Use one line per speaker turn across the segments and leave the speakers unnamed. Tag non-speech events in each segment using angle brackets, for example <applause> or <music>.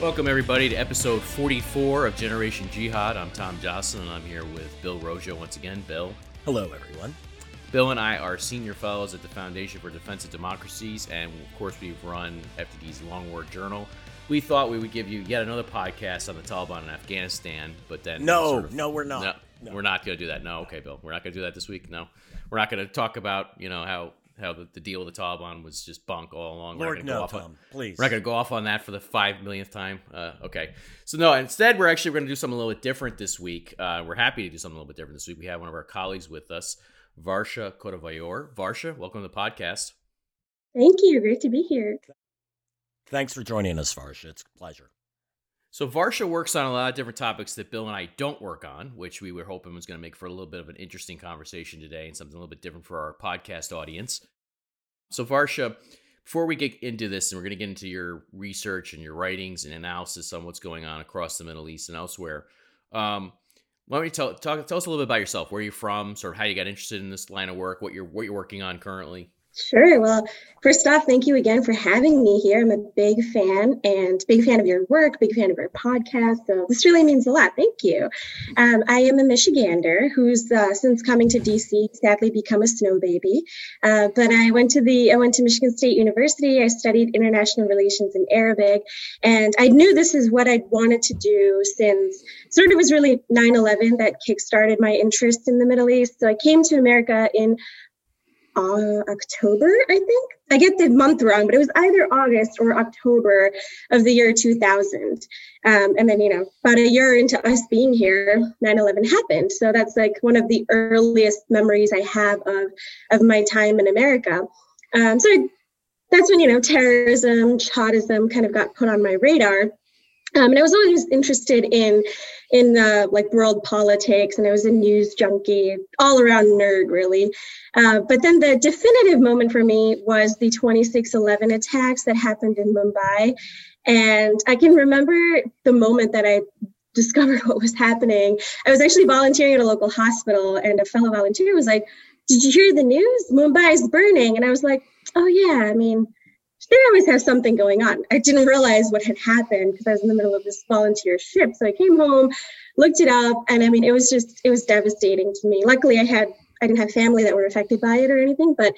Welcome, everybody, to episode 44 of Generation Jihad. I'm Tom Joscelyn, and I'm here with Bill Roggio once again. Bill.
Hello, everyone.
Bill and I are senior fellows at the Foundation for Defense of Democracies, and of course, we've run FDD's Long War Journal. We thought we would give you yet another podcast on the Taliban in Afghanistan, but then
no,
sort of,
no, we're not.
No, no. we're not going to do that. No, okay, Bill, we're not going to do that this week. No, we're not going to talk about you know how how the, the, deal with the Taliban was just bunk all along.
Lord, no,
Tom,
on, please.
We're not going to go off on that for the five millionth time. Uh, okay. So, no, instead, we're actually going to do something a little bit different this week. Uh, we're happy to do something a little bit different this week. We have one of our colleagues with us, Varsha Koduvayur. Varsha, welcome to the podcast.
Thank you. Great to be here.
Thanks for joining us, Varsha. It's a pleasure.
So Varsha works on a lot of different topics that Bill and I don't work on, which we were hoping was going to make for a little bit of an interesting conversation today and something a little bit different for our podcast audience. So, Varsha, before we get into this, and we're going to get into your research and your writings and analysis on what's going on across the Middle East and elsewhere, um, why don't you tell, talk, tell us a little bit about yourself, where you're from, sort of how you got interested in this line of work, what you're what you're working on currently.
Sure. Well, first off, thank you again for having me here. I'm a big fan and big fan of your work, big fan of your podcast. So this really means a lot. Thank you. Um, I am a Michigander who's uh, since coming to DC sadly become a snow baby. Uh, but I went to the I went to Michigan State University. I studied international relations in Arabic, and I knew this is what I'd wanted to do since sort of was really 9/11 that kickstarted my interest in the Middle East. So I came to America in uh, October, I think. I get the month wrong, but it was either August or October of the year 2000. Um, and then, you know, about a year into us being here, 9 11 happened. So that's like one of the earliest memories I have of, of my time in America. Um, so that's when, you know, terrorism, jihadism kind of got put on my radar. Um, and I was always interested in in uh, like world politics, and I was a news junkie, all around nerd, really. Uh, but then the definitive moment for me was the 2611 attacks that happened in Mumbai. And I can remember the moment that I discovered <laughs> what was happening. I was actually volunteering at a local hospital, and a fellow volunteer was like, Did you hear the news? Mumbai is burning. And I was like, Oh, yeah, I mean, they always have something going on. I didn't realize what had happened because I was in the middle of this volunteer ship. So I came home, looked it up, and I mean, it was just, it was devastating to me. Luckily, I had, I didn't have family that were affected by it or anything, but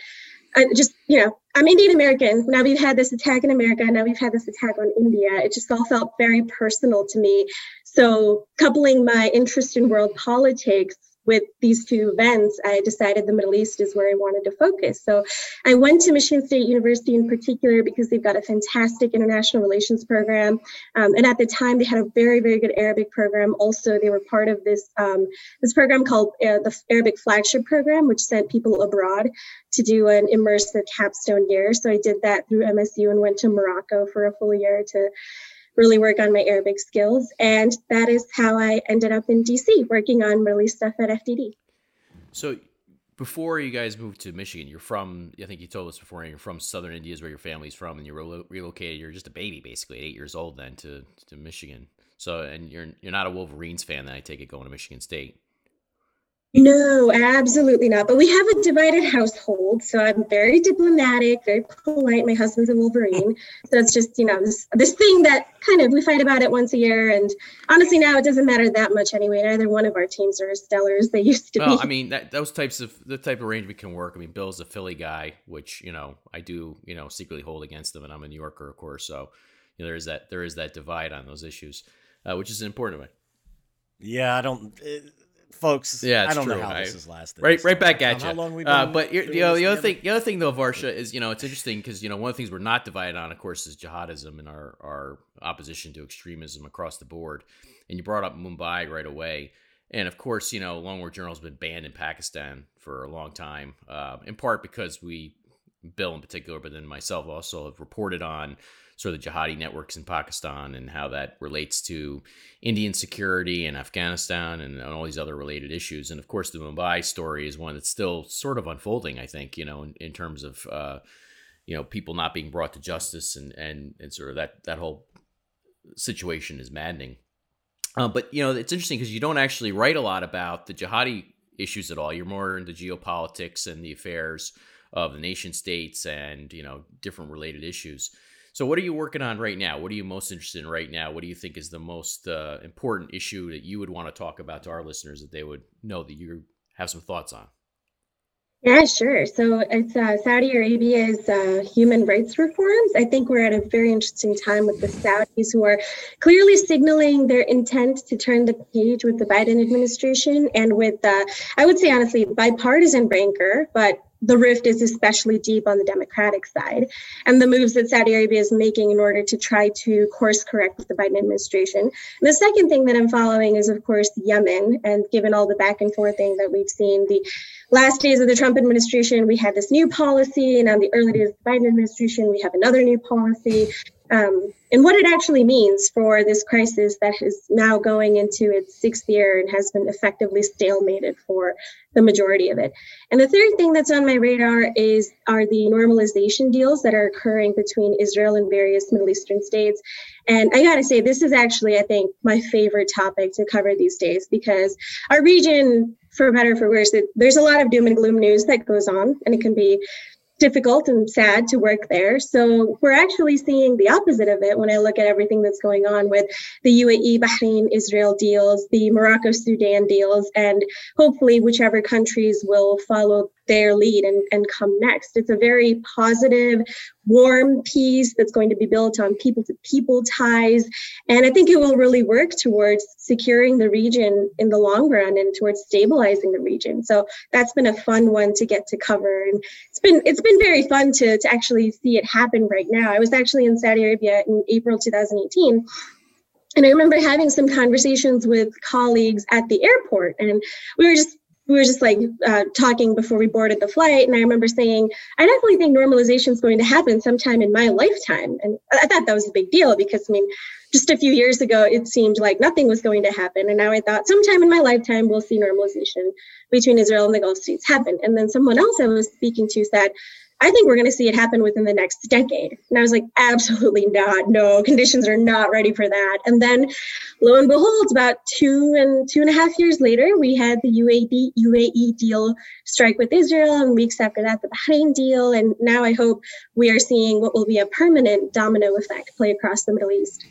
I just, you know, I'm Indian American. Now we've had this attack in America. Now we've had this attack on India. It just all felt very personal to me. So coupling my interest in world politics with these two events, I decided the Middle East is where I wanted to focus. So I went to Michigan State University in particular because they've got a fantastic international relations program. Um, and at the time, they had a very, very good Arabic program. Also, they were part of this, um, this program called uh, the Arabic Flagship Program, which sent people abroad to do an immersive capstone year. So I did that through MSU and went to Morocco for a full year to really work on my Arabic skills. And that is how I ended up in DC working on release stuff at FDD.
So before you guys moved to Michigan, you're from, I think you told us before, you're from Southern India is where your family's from, and you re- relocated, you're just a baby basically eight years old then to, to Michigan. So, and you're, you're not a Wolverines fan then I take it going to Michigan State.
No, absolutely not. But we have a divided household, so I'm very diplomatic, very polite. My husband's a Wolverine, so it's just you know this this thing that kind of we fight about it once a year. And honestly, now it doesn't matter that much anyway. Neither one of our teams are as stellar as they used to
well,
be.
I mean, that, those types of the type of arrangement can work. I mean, Bill's a Philly guy, which you know I do you know secretly hold against them, and I'm a New Yorker, of course. So you know, there is that there is that divide on those issues, uh, which is an important one.
Yeah, I don't. It, folks.
Yeah,
I don't
true.
know how
I,
this is lasting.
Right, right back at
you. How long we
uh, but you know, the other thing, the other thing though, Varsha is you know it's interesting because you know one of the things we're not divided on, of course, is jihadism and our our opposition to extremism across the board. And you brought up Mumbai right away, and of course, you know, Long War Journal has been banned in Pakistan for a long time, uh, in part because we, Bill in particular, but then myself also have reported on sort of the jihadi networks in Pakistan and how that relates to Indian security and Afghanistan and, all these other related issues. And of course, the Mumbai story is one that's still sort of unfolding, I think, you know, in, in terms of, uh, you know, people not being brought to justice and, and, and sort of that, that whole situation is maddening. Uh, but, you know, it's interesting because you don't actually write a lot about the jihadi issues at all. You're more into geopolitics and the affairs of the nation states and, you know, different related issues. So, what are you working on right now? What are you most interested in right now? What do you think is the most uh, important issue that you would want to talk about to our listeners that they would know that you have some thoughts on?
Yeah, sure. So it's uh, Saudi Arabia's uh, human rights reforms. I think we're at a very interesting time with the Saudis who are clearly signaling their intent to turn the page with the Biden administration and with, uh, I would say honestly, bipartisan rancor, but the rift is especially deep on the Democratic side, and the moves that Saudi Arabia is making in order to try to course correct with the Biden administration. And the second thing that I'm following is, of course, Yemen, and given all the back and forth thing that we've seen, the last days of the Trump administration, we had this new policy, and on the early days of the Biden administration, we have another new policy um, and what it actually means for this crisis that is now going into its sixth year and has been effectively stalemated for the majority of it. And the third thing that's on my radar is are the normalization deals that are occurring between Israel and various Middle Eastern states. And I got to say, this is actually, I think, my favorite topic to cover these days because our region, for better or for worse, there's a lot of doom and gloom news that goes on, and it can be difficult and sad to work there. So we're actually seeing the opposite of it when I look at everything that's going on with the UAE, Bahrain, Israel deals, the Morocco, Sudan deals, and hopefully whichever countries will follow their lead and, and come next. It's a very positive, warm piece that's going to be built on people to people ties. And I think it will really work towards securing the region in the long run and towards stabilizing the region. So that's been a fun one to get to cover. And it's been it's been very fun to, to actually see it happen right now. I was actually in Saudi Arabia in April 2018. And I remember having some conversations with colleagues at the airport, and we were just we were just like uh, talking before we boarded the flight and i remember saying i definitely think normalization is going to happen sometime in my lifetime. And i thought that was a big deal because i mean just a few years ago it seemed like nothing was going to happen and now i thought sometime in my lifetime we'll see normalization between israel and the gulf states happen. And then someone else i was speaking to said I think we're going to see it happen within the next decade. And I was like, absolutely not. No, conditions are not ready for that. And then lo and behold, about two and two and a half years later, we had the UAE, UAE deal strike with Israel. And weeks after that, the Bahrain deal. And now I hope we are seeing what will be a permanent domino effect play across the Middle East.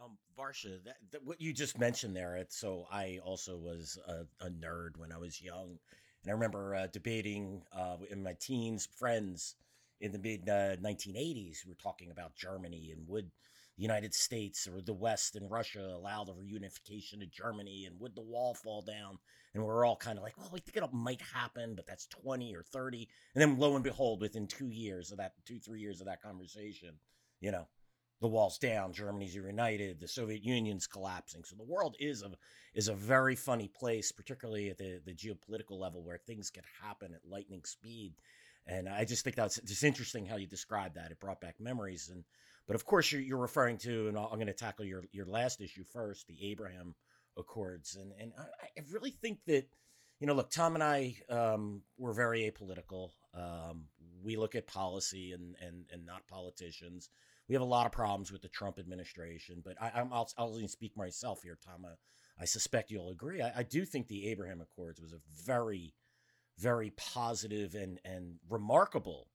Um, Varsha, that, that, what you just mentioned there, it's so I also was a, a nerd when I was young and I remember uh, debating uh, in my teens, friends in the mid uh, 1980s, we were talking about Germany and would the United States or the West and Russia allow the reunification of Germany and would the wall fall down? And we are all kind of like, well, we think it might happen, but that's 20 or 30. And then lo and behold, within two years of that, two, three years of that conversation, you know, the wall's down, Germany's reunited, the Soviet Union's collapsing. So the world is a is a very funny place, particularly at the, the geopolitical level where things can happen at lightning speed. And I just think that's just interesting how you describe that. It brought back memories. And but of course you're, you're referring to, and I'm going to tackle your your last issue first, the Abraham Accords. And and I, I really think that you know, look, Tom and I um, we're very apolitical. Um, we look at policy and and and not politicians we have a lot of problems with the Trump administration, but I, am I'll, I'll even speak myself here, Tom. I, I suspect you'll agree. I, I, do think the Abraham Accords was a very, very positive and and remarkable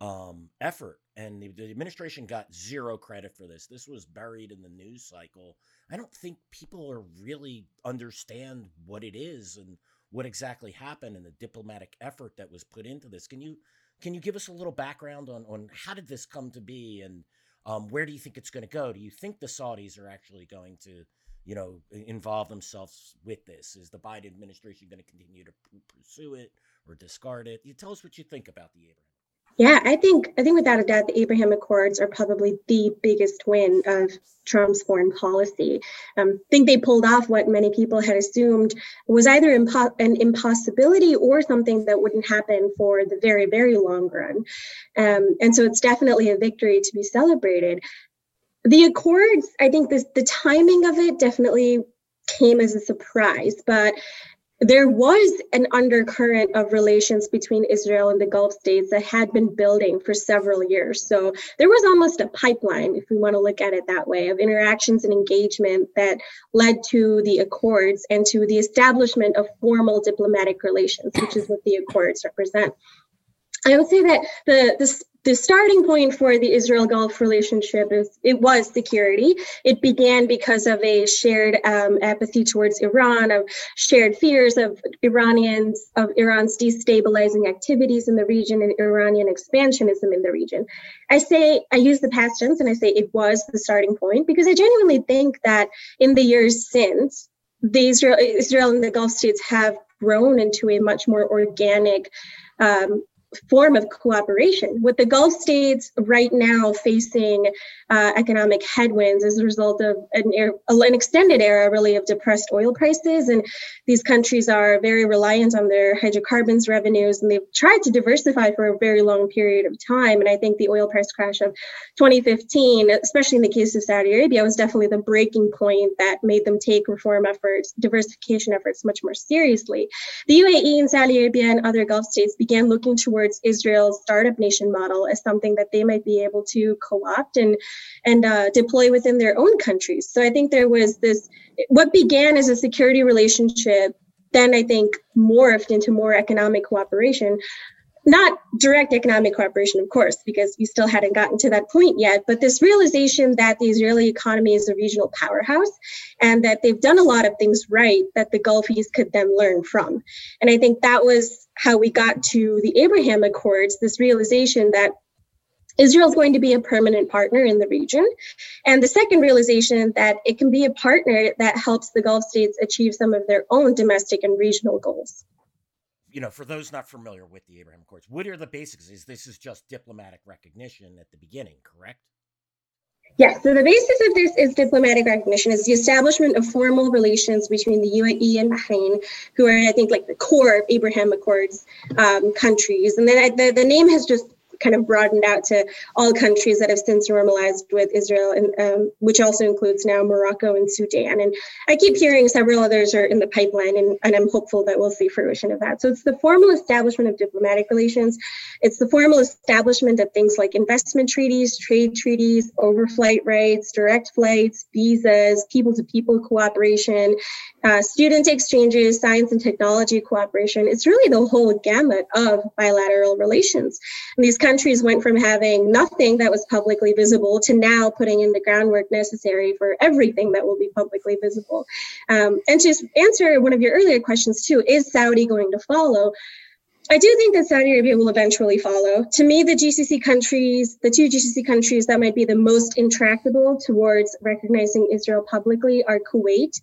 um, effort, and the, the administration got zero credit for this. This was buried in the news cycle. I don't think people are really understand what it is and what exactly happened and the diplomatic effort that was put into this. Can you can you give us a little background on on how did this come to be and um, where do you think it's going to go? Do you think the Saudis are actually going to, you know, involve themselves with this? Is the Biden administration going to continue to pursue it or discard it? You tell us what you think about the Abraham.
Yeah, I think I think without a doubt the Abraham Accords are probably the biggest win of Trump's foreign policy. Um, I think they pulled off what many people had assumed was either impo- an impossibility or something that wouldn't happen for the very very long run. Um, and so it's definitely a victory to be celebrated. The Accords, I think this the timing of it definitely came as a surprise, but there was an undercurrent of relations between Israel and the Gulf states that had been building for several years. So there was almost a pipeline, if we want to look at it that way, of interactions and engagement that led to the Accords and to the establishment of formal diplomatic relations, which is what the Accords represent. I would say that the, the the starting point for the Israel Gulf relationship is it was security. It began because of a shared um, apathy towards Iran, of shared fears of Iranians, of Iran's destabilizing activities in the region and Iranian expansionism in the region. I say, I use the past tense and I say it was the starting point because I genuinely think that in the years since, the Israel, Israel and the Gulf states have grown into a much more organic um, form of cooperation. With the Gulf states right now facing uh, economic headwinds as a result of an, an, extended era, really, of depressed oil prices. And these countries are very reliant on their hydrocarbons revenues, and they've tried to diversify for a very long period of time. And I think the oil price crash of 2015, especially in the case of Saudi Arabia, was definitely the breaking point that made them take reform efforts, diversification efforts much more seriously. The UAE and Saudi Arabia and other Gulf states began looking towards towards Israel's startup nation model as something that they might be able to co-opt and and uh, deploy within their own countries. So I think there was this what began as a security relationship then I think morphed into more economic cooperation not direct economic cooperation, of course, because we still hadn't gotten to that point yet, but this realization that the Israeli economy is a regional powerhouse and that they've done a lot of things right that the Gulfies could then learn from. And I think that was how we got to the Abraham Accords, this realization that Israel is going to be a permanent partner in the region. And the second realization that it can be a partner that helps the Gulf states achieve some of their own domestic and regional goals
you know, for those not familiar with the Abraham Accords, what are the basics? Is this is just diplomatic recognition at the beginning, correct?
Yes, so the basis of this is diplomatic recognition, is the establishment of formal relations between the UAE and Bahrain, who are, I think, like the core of Abraham Accords um, countries. And then the, the name has just kind of broadened out to all countries that have since normalized with Israel, and um, which also includes now Morocco and Sudan. And I keep hearing several others are in the pipeline, and, and I'm hopeful that we'll see fruition of that. So it's the formal establishment of diplomatic relations. It's the formal establishment of things like investment treaties, trade treaties, overflight rights, direct flights, visas, people-to-people cooperation, uh, student exchanges, science and technology cooperation. It's really the whole gamut of bilateral relations. And these countries went from having nothing that was publicly visible to now putting in the groundwork necessary for everything that will be publicly visible. Um, and to answer one of your earlier questions too, is Saudi going to follow? I do think that Saudi Arabia will eventually follow. To me, the GCC countries, the two GCC countries that might be the most intractable towards recognizing Israel publicly are Kuwait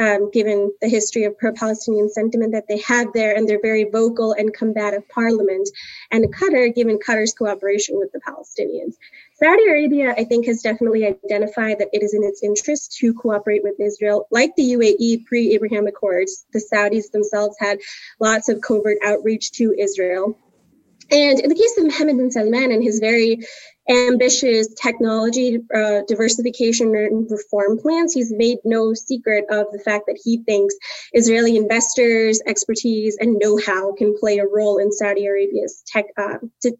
um, given the history of pro Palestinian sentiment that they have there and their very vocal and combative parliament, and Qatar, given Qatar's cooperation with the Palestinians. Saudi Arabia, I think, has definitely identified that it is in its interest to cooperate with Israel. Like the UAE pre Abraham Accords, the Saudis themselves had lots of covert outreach to Israel. And in the case of Mohammed bin Salman and his very ambitious technology uh, diversification and reform plans. He's made no secret of the fact that he thinks Israeli investors, expertise, and know-how can play a role in Saudi Arabia's tech uh,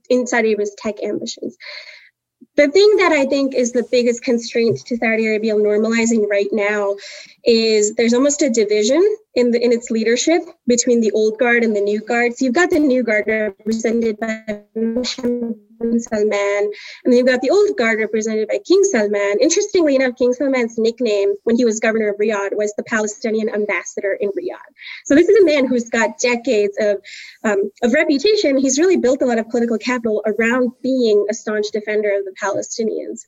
in Saudi Arabia's tech ambitions. The thing that I think is the biggest constraint to Saudi Arabia normalizing right now is there's almost a division in the in its leadership between the old guard and the new guard. So you've got the new guard represented by Salman, and then you've got the old guard represented by King Salman. Interestingly enough, King Salman's nickname when he was governor of Riyadh was the Palestinian ambassador in Riyadh. So this is a man who's got decades of um, of reputation. He's really built a lot of political capital around being a staunch defender of the Palestinians.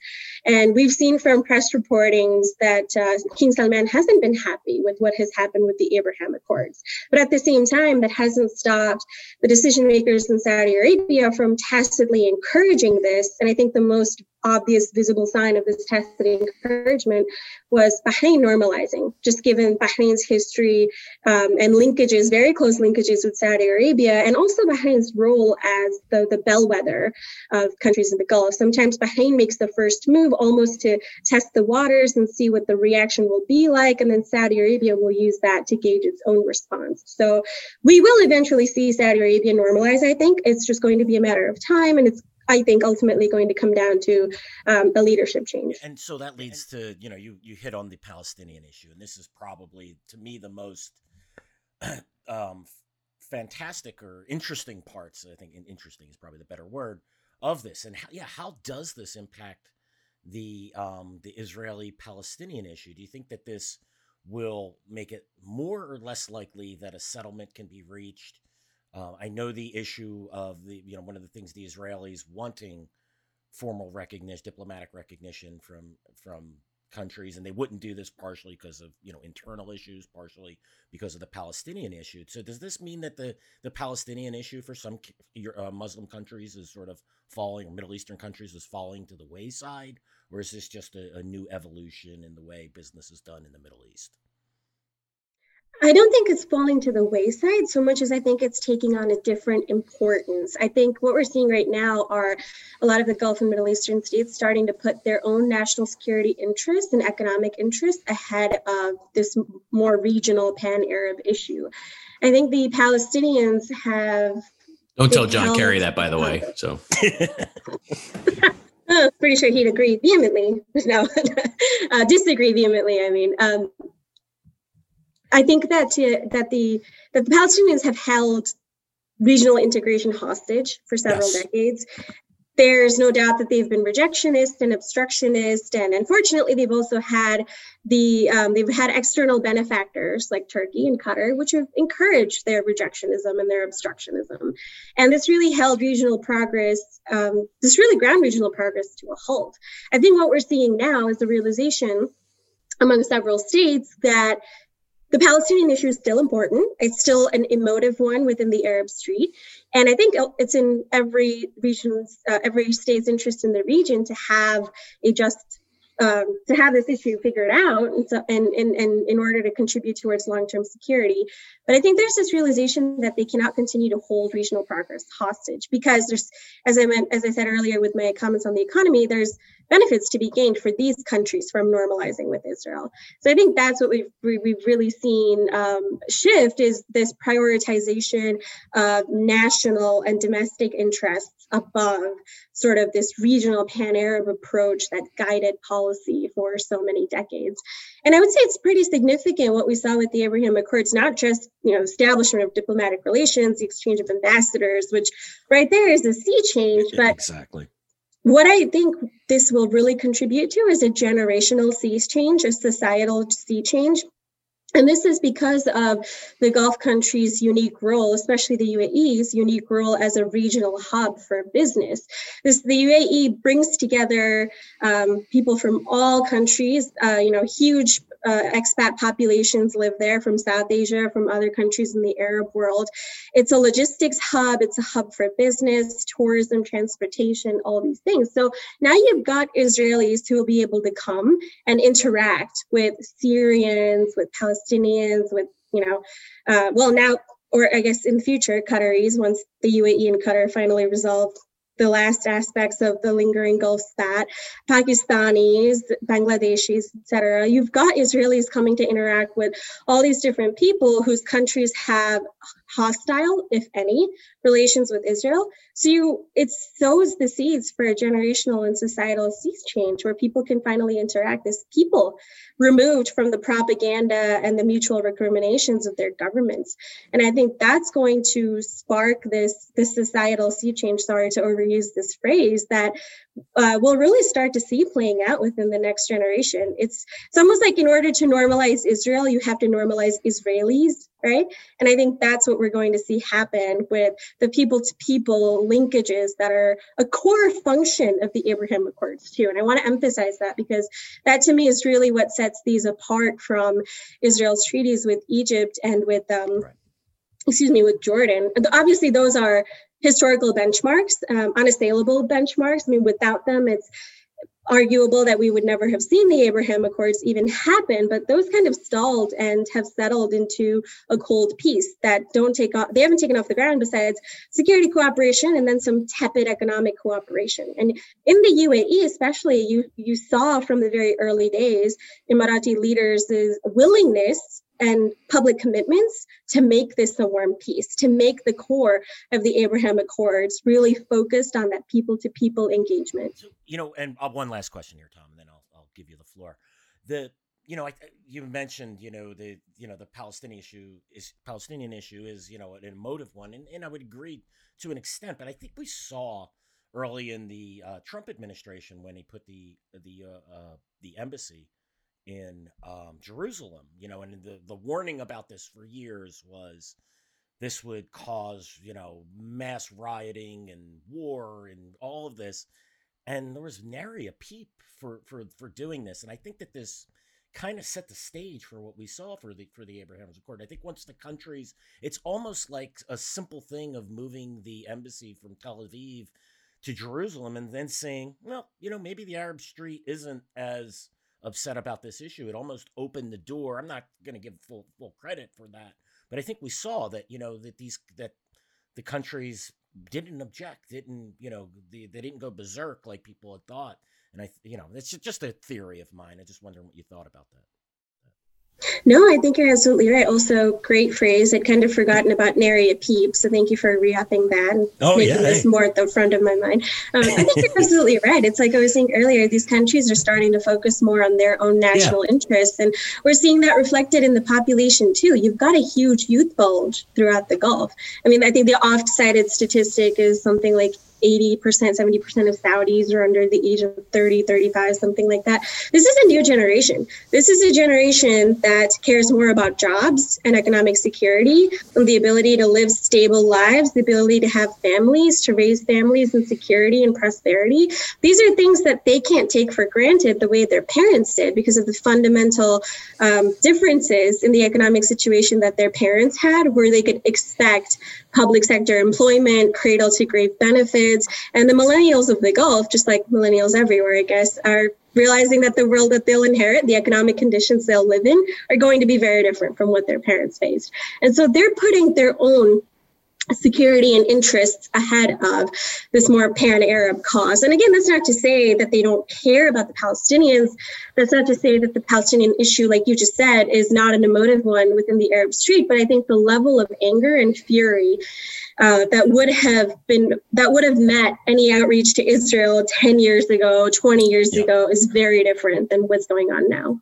And we've seen from press reportings that uh, King Salman hasn't been happy with what has happened with the Abraham Accords. But at the same time, that hasn't stopped the decision makers in Saudi Arabia from tacitly encouraging this. And I think the most obvious visible sign of this tacit encouragement was Bahrain normalizing, just given Bahrain's history um, and linkages, very close linkages with Saudi Arabia, and also Bahrain's role as the, the bellwether of countries in the Gulf. Sometimes Bahrain makes the first move almost to test the waters and see what the reaction will be like, and then Saudi Arabia will use that to gauge its own response. So we will eventually see Saudi Arabia normalize, I think. It's just going to be a matter of time, and it's I think ultimately going to come down to um, the leadership change.
And so that leads to you know you you hit on the Palestinian issue, and this is probably to me the most <clears throat> um, fantastic or interesting parts. I think interesting is probably the better word of this, and how, yeah, how does this impact the um, the Israeli Palestinian issue? Do you think that this will make it more or less likely that a settlement can be reached? Uh, I know the issue of the you know one of the things the Israelis wanting formal recognition, diplomatic recognition from from countries, and they wouldn't do this partially because of you know internal issues, partially because of the Palestinian issue. So does this mean that the the Palestinian issue for some uh, Muslim countries is sort of falling, or Middle Eastern countries is falling to the wayside, or is this just a, a new evolution in the way business is done in the Middle East?
I don't think it's falling to the wayside so much as I think it's taking on a different importance. I think what we're seeing right now are a lot of the Gulf and Middle Eastern states starting to put their own national security interests and economic interests ahead of this more regional pan Arab issue. I think the Palestinians have.
Don't tell John Kerry that, by the way. So.
I'm <laughs> <laughs> pretty sure he'd agree vehemently. <laughs> No, uh, disagree vehemently. I mean, um, I think that uh, that the that the Palestinians have held regional integration hostage for several yes. decades. There's no doubt that they've been rejectionist and obstructionist, and unfortunately, they've also had the um, they've had external benefactors like Turkey and Qatar, which have encouraged their rejectionism and their obstructionism, and this really held regional progress. Um, this really ground regional progress to a halt. I think what we're seeing now is the realization among several states that the Palestinian issue is still important. It's still an emotive one within the Arab Street, and I think it's in every region's, uh, every state's interest in the region to have a just um, to have this issue figured out and, so, and, and, and in order to contribute towards long-term security. But I think there's this realization that they cannot continue to hold regional progress hostage because there's, as I meant, as I said earlier with my comments on the economy, there's benefits to be gained for these countries from normalizing with Israel. So I think that's what we've we've really seen um, shift is this prioritization of national and domestic interests above sort of this regional pan-Arab approach that guided policy for so many decades. And I would say it's pretty significant what we saw with the Abraham Accords, not just you know establishment of diplomatic relations, the exchange of ambassadors, which right there is a sea change, but
exactly
what I think this will really contribute to is a generational sea change, a societal sea change. And this is because of the Gulf countries' unique role, especially the UAE's unique role as a regional hub for business. This the UAE brings together um, people from all countries, uh, you know, huge uh, expat populations live there from South Asia, from other countries in the Arab world. It's a logistics hub, it's a hub for business, tourism, transportation, all these things. So now you've got Israelis who will be able to come and interact with Syrians, with Palestinians, with, you know, uh, well, now, or I guess in the future, Qataris, once the UAE and Qatar finally resolve the last aspects of the lingering Gulf spat, Pakistanis, Bangladeshis, etc. You've got Israelis coming to interact with all these different people whose countries have hostile, if any, relations with Israel. So you, it sows the seeds for a generational and societal seas change where people can finally interact as people removed from the propaganda and the mutual recriminations of their governments. And I think that's going to spark this, this societal sea change, sorry to overuse this phrase, that uh, we'll really start to see playing out within the next generation. It's, it's almost like in order to normalize Israel, you have to normalize Israelis right? And I think that's what we're going to see happen with the people to people linkages that are a core function of the Abraham Accords, too. And I want to emphasize that because that to me is really what sets these apart from Israel's treaties with Egypt and with, um, right. excuse me, with Jordan. Obviously, those are historical benchmarks, um, unassailable benchmarks. I mean, without them, it's arguable that we would never have seen the Abraham Accords even happen, but those kind of stalled and have settled into a cold peace that don't take off, they haven't taken off the ground besides security cooperation and then some tepid economic cooperation. And in the UAE, especially, you, you saw from the very early days Emirati leaders' willingness and public commitments to make this a warm peace, to make the core of the Abraham Accords really focused on that people to people engagement. So,
you know, and uh, one last question here, Tom, and then I'll, I'll give you the floor. The you know, I, you mentioned, you know, the you know the Palestinian issue is Palestinian issue is you know an emotive one, and, and I would agree to an extent, but I think we saw early in the uh, Trump administration when he put the the uh, uh, the embassy in um, Jerusalem. You know, and the the warning about this for years was this would cause you know mass rioting and war and all of this, and there was nary a peep for for for doing this. And I think that this kind of set the stage for what we saw for the for the abraham's Accord. I think once the countries, it's almost like a simple thing of moving the embassy from Tel Aviv to Jerusalem and then saying, well, you know, maybe the Arab Street isn't as upset about this issue. It almost opened the door. I'm not going to give full full credit for that, but I think we saw that you know that these that the countries didn't object, didn't you know they, they didn't go berserk like people had thought. And I, you know, it's just a theory of mine. I just wondering what you thought about that.
No, I think you're absolutely right. Also, great phrase. I'd kind of forgotten about nary a peep, so thank you for re-upping that and
oh,
making
yeah.
this more at the front of my mind. Um, I think you're <laughs> absolutely right. It's like I was saying earlier, these countries are starting to focus more on their own national yeah. interests, and we're seeing that reflected in the population too. You've got a huge youth bulge throughout the Gulf. I mean, I think the oft-cited statistic is something like 80%, 70% of Saudis are under the age of 30, 35, something like that. This is a new generation. This is a generation that cares more about jobs and economic security and the ability to live stable lives, the ability to have families, to raise families in security and prosperity. These are things that they can't take for granted the way their parents did because of the fundamental um, differences in the economic situation that their parents had, where they could expect public sector employment, cradle to grave benefits. And the millennials of the Gulf, just like millennials everywhere, I guess, are realizing that the world that they'll inherit, the economic conditions they'll live in, are going to be very different from what their parents faced. And so they're putting their own security and interests ahead of this more pan-Arab cause. And again, that's not to say that they don't care about the Palestinians. That's not to say that the Palestinian issue, like you just said, is not an emotive one within the Arab Street. But I think the level of anger and fury uh, that would have been that would have met any outreach to Israel 10 years ago, 20 years yeah. ago is very different than what's going on now.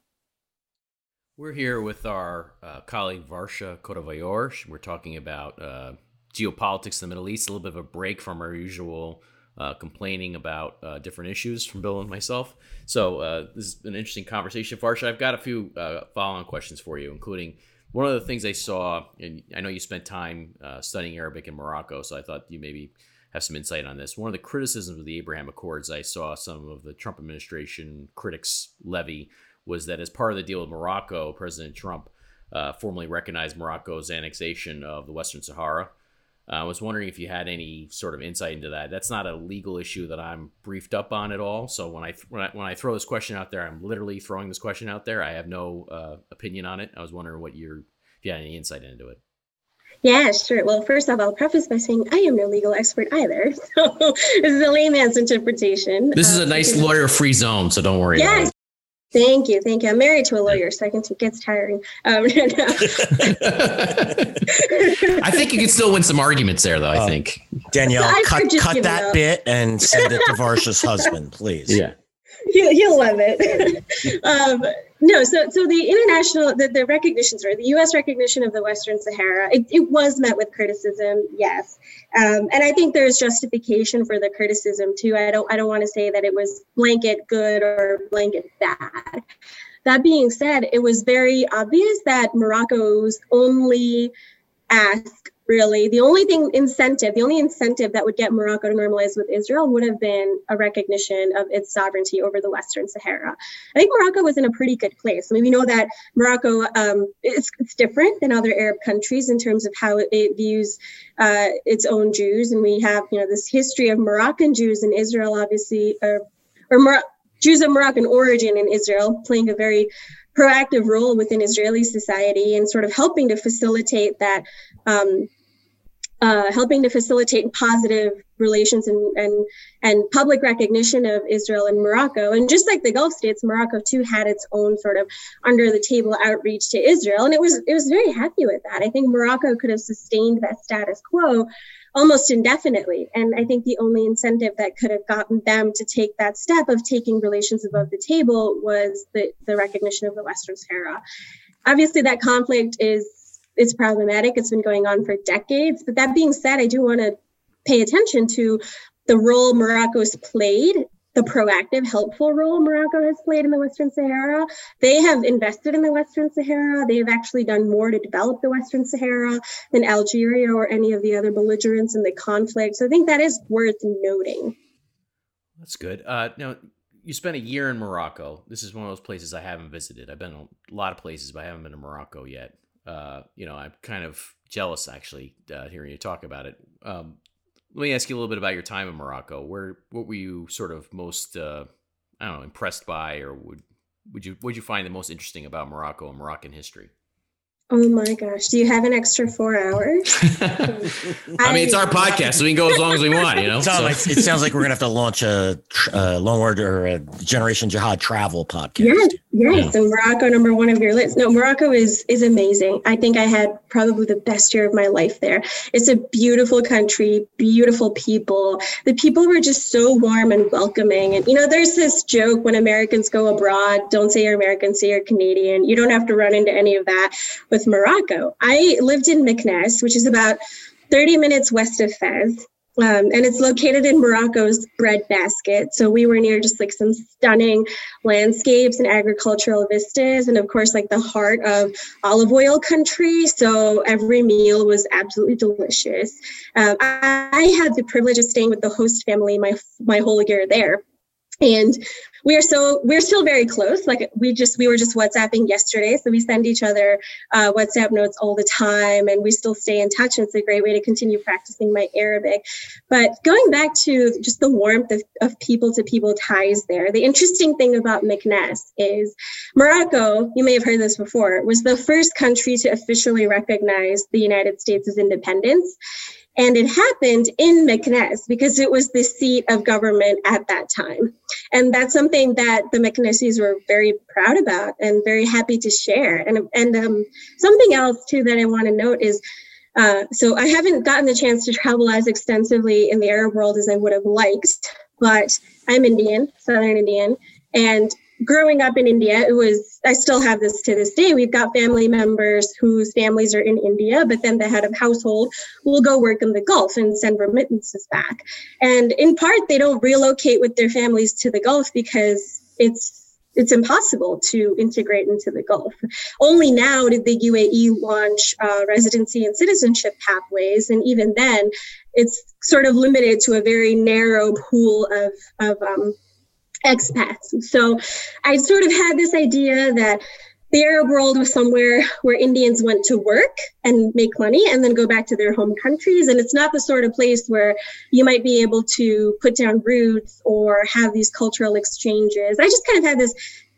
We're here with our uh, colleague Varsha Koduvayur. We're talking about uh, geopolitics in the Middle East, a little bit of a break from our usual uh, complaining about uh, different issues from Bill and myself. So uh, this is an interesting conversation, Varsha. I've got a few uh, follow-on questions for you, including one of the things I saw, and I know you spent time uh, studying Arabic in Morocco, so I thought you maybe have some insight on this. One of the criticisms of the Abraham Accords I saw some of the Trump administration critics levy was that as part of the deal with Morocco, President Trump uh, formally recognized Morocco's annexation of the Western Sahara I was wondering if you had any sort of insight into that. That's not a legal issue that I'm briefed up on at all. So when I when I, when I throw this question out there, I'm literally throwing this question out there. I have no uh, opinion on it. I was wondering what your if you had any insight into it.
Yeah, sure. Well, first off, I'll preface by saying I am no legal expert either. <laughs> So this is a layman's interpretation.
This is a nice lawyer-free zone, so don't worry.
Yes, Thank you, thank you. I'm married to a lawyer, so I can. It gets tiring. Um, <laughs> <laughs> I
think you can still win some arguments there, though. I uh, think
Danielle, cut cut that bit and send it to <laughs> Varsha's husband, please.
Yeah,
he'll, he'll love it. um, no, so so the international the, the recognition, sorry, the U.S. recognition of the Western Sahara, it, it was met with criticism, yes, um, and I think there's justification for the criticism too. I don't I don't want to say that it was blanket good or blanket bad. That being said, it was very obvious that Morocco's only ask really. The only thing incentive, the only incentive that would get Morocco to normalize with Israel would have been a recognition of its sovereignty over the Western Sahara. I think Morocco was in a pretty good place. I mean, we know that Morocco um, it's, it's different than other Arab countries in terms of how it views uh, its own Jews, and we have you know this history of Moroccan Jews in Israel, obviously, or, or Mor- Jews of Moroccan origin in Israel, playing a very proactive role within Israeli society and sort of helping to facilitate that um, uh, helping to facilitate positive relations and, and and public recognition of Israel and Morocco. And just like the Gulf states, Morocco too had its own sort of under the table outreach to Israel, and it was it was very happy with that. I think Morocco could have sustained that status quo almost indefinitely. And I think the only incentive that could have gotten them to take that step of taking relations above the table was the, the recognition of the Western Sahara. Obviously, that conflict is it's problematic. It's been going on for decades. But that being said, I do want to pay attention to the role Morocco's played the proactive, helpful role Morocco has played in the Western Sahara. They have invested in the Western Sahara. They have actually done more to develop the Western Sahara than Algeria or any of the other belligerents in the conflict. So I think that is worth noting.
That's good. Uh, now, you spent a year in Morocco. This is one of those places I haven't visited. I've been a lot of places, but I haven't been to Morocco yet. Uh, you know, I'm kind of jealous actually uh, hearing you talk about it. Um, let me ask you a little bit about your time in Morocco. Where what were you sort of most uh, I don't know impressed by, or would would you would you find the most interesting about Morocco and Moroccan history?
Oh my gosh. Do you have an extra four hours? <laughs>
I mean, it's our podcast, so we can go as long as we want, you know?
It sounds,
So-
like, it sounds like we're going to have to launch a, a Long War or a Generation Jihad travel podcast.
Yes, yes. And Morocco, number one of your list. No, Morocco is is amazing. I think I had probably the best year of my life there. It's a beautiful country, beautiful people. The people were just so warm and welcoming. And you know, there's this joke when Americans go abroad, don't say you're American, say you're Canadian. You don't have to run into any of that Morocco. I lived in Meknes, which is about 30 minutes west of Fez. Um, and it's located in Morocco's breadbasket. So we were near just like some stunning landscapes and agricultural vistas, and of course, like the heart of olive oil country. So every meal was absolutely delicious. Um, I, I had the privilege of staying with the host family my my whole year there and we are so we're still very close. Like we just we were just whatsapping yesterday. So we send each other uh, whatsapp notes all the time and we still stay in touch. And it's a great way to continue practicing my arabic. But going back to just the warmth of, people to people ties there the interesting thing about Meknes is morocco you may have heard this before was the first country to officially recognize the united states' independence and it happened in Meknes because it was the seat of government at that time. And that's something that the Meknesis were very proud about and very happy to share. And, and um, something else, too, that I want to note is uh, so I haven't gotten the chance to travel as extensively in the Arab world as I would have liked, but I'm Indian, Southern Indian. And growing up in India, it was, I still have this to this day. We've got family members whose families are in India, but then the head of household will go work in the Gulf and send remittances back. And in part, they don't relocate with their families to the Gulf because it's it's impossible to integrate into the Gulf. Only now did the UAE launch uh, residency and citizenship pathways, and even then, it's sort of limited to a very narrow pool of of um, expats. So I sort of had this idea that the Arab world was somewhere where Indians went to work and make money and then go back to their home countries. And it's not the sort of place where you might be able to put down roots or have these cultural exchanges. I just kind of had this.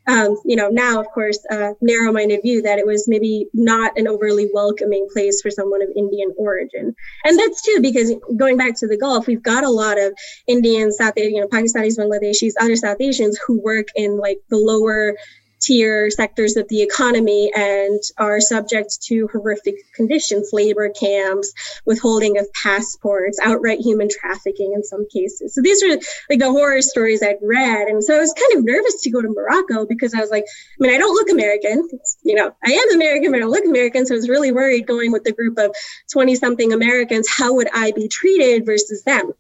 Um, you know, now of course, uh, narrow-minded view that it was maybe not an overly welcoming place for someone of Indian origin, and that's too because going back to the Gulf, we've got a lot of Indians, South, you know, Pakistanis, Bangladeshis, other South Asians who work in like the lower tier sectors of the economy and are subject to horrific conditions, labor camps, withholding of passports, outright human trafficking in some cases. So these are like the horror stories I'd read. And so I was kind of nervous to go to Morocco because I was like, I mean, I don't look American. You know, I am American, but I don't look American. So I was really worried going with the group of 20 something Americans, how would I be treated versus them?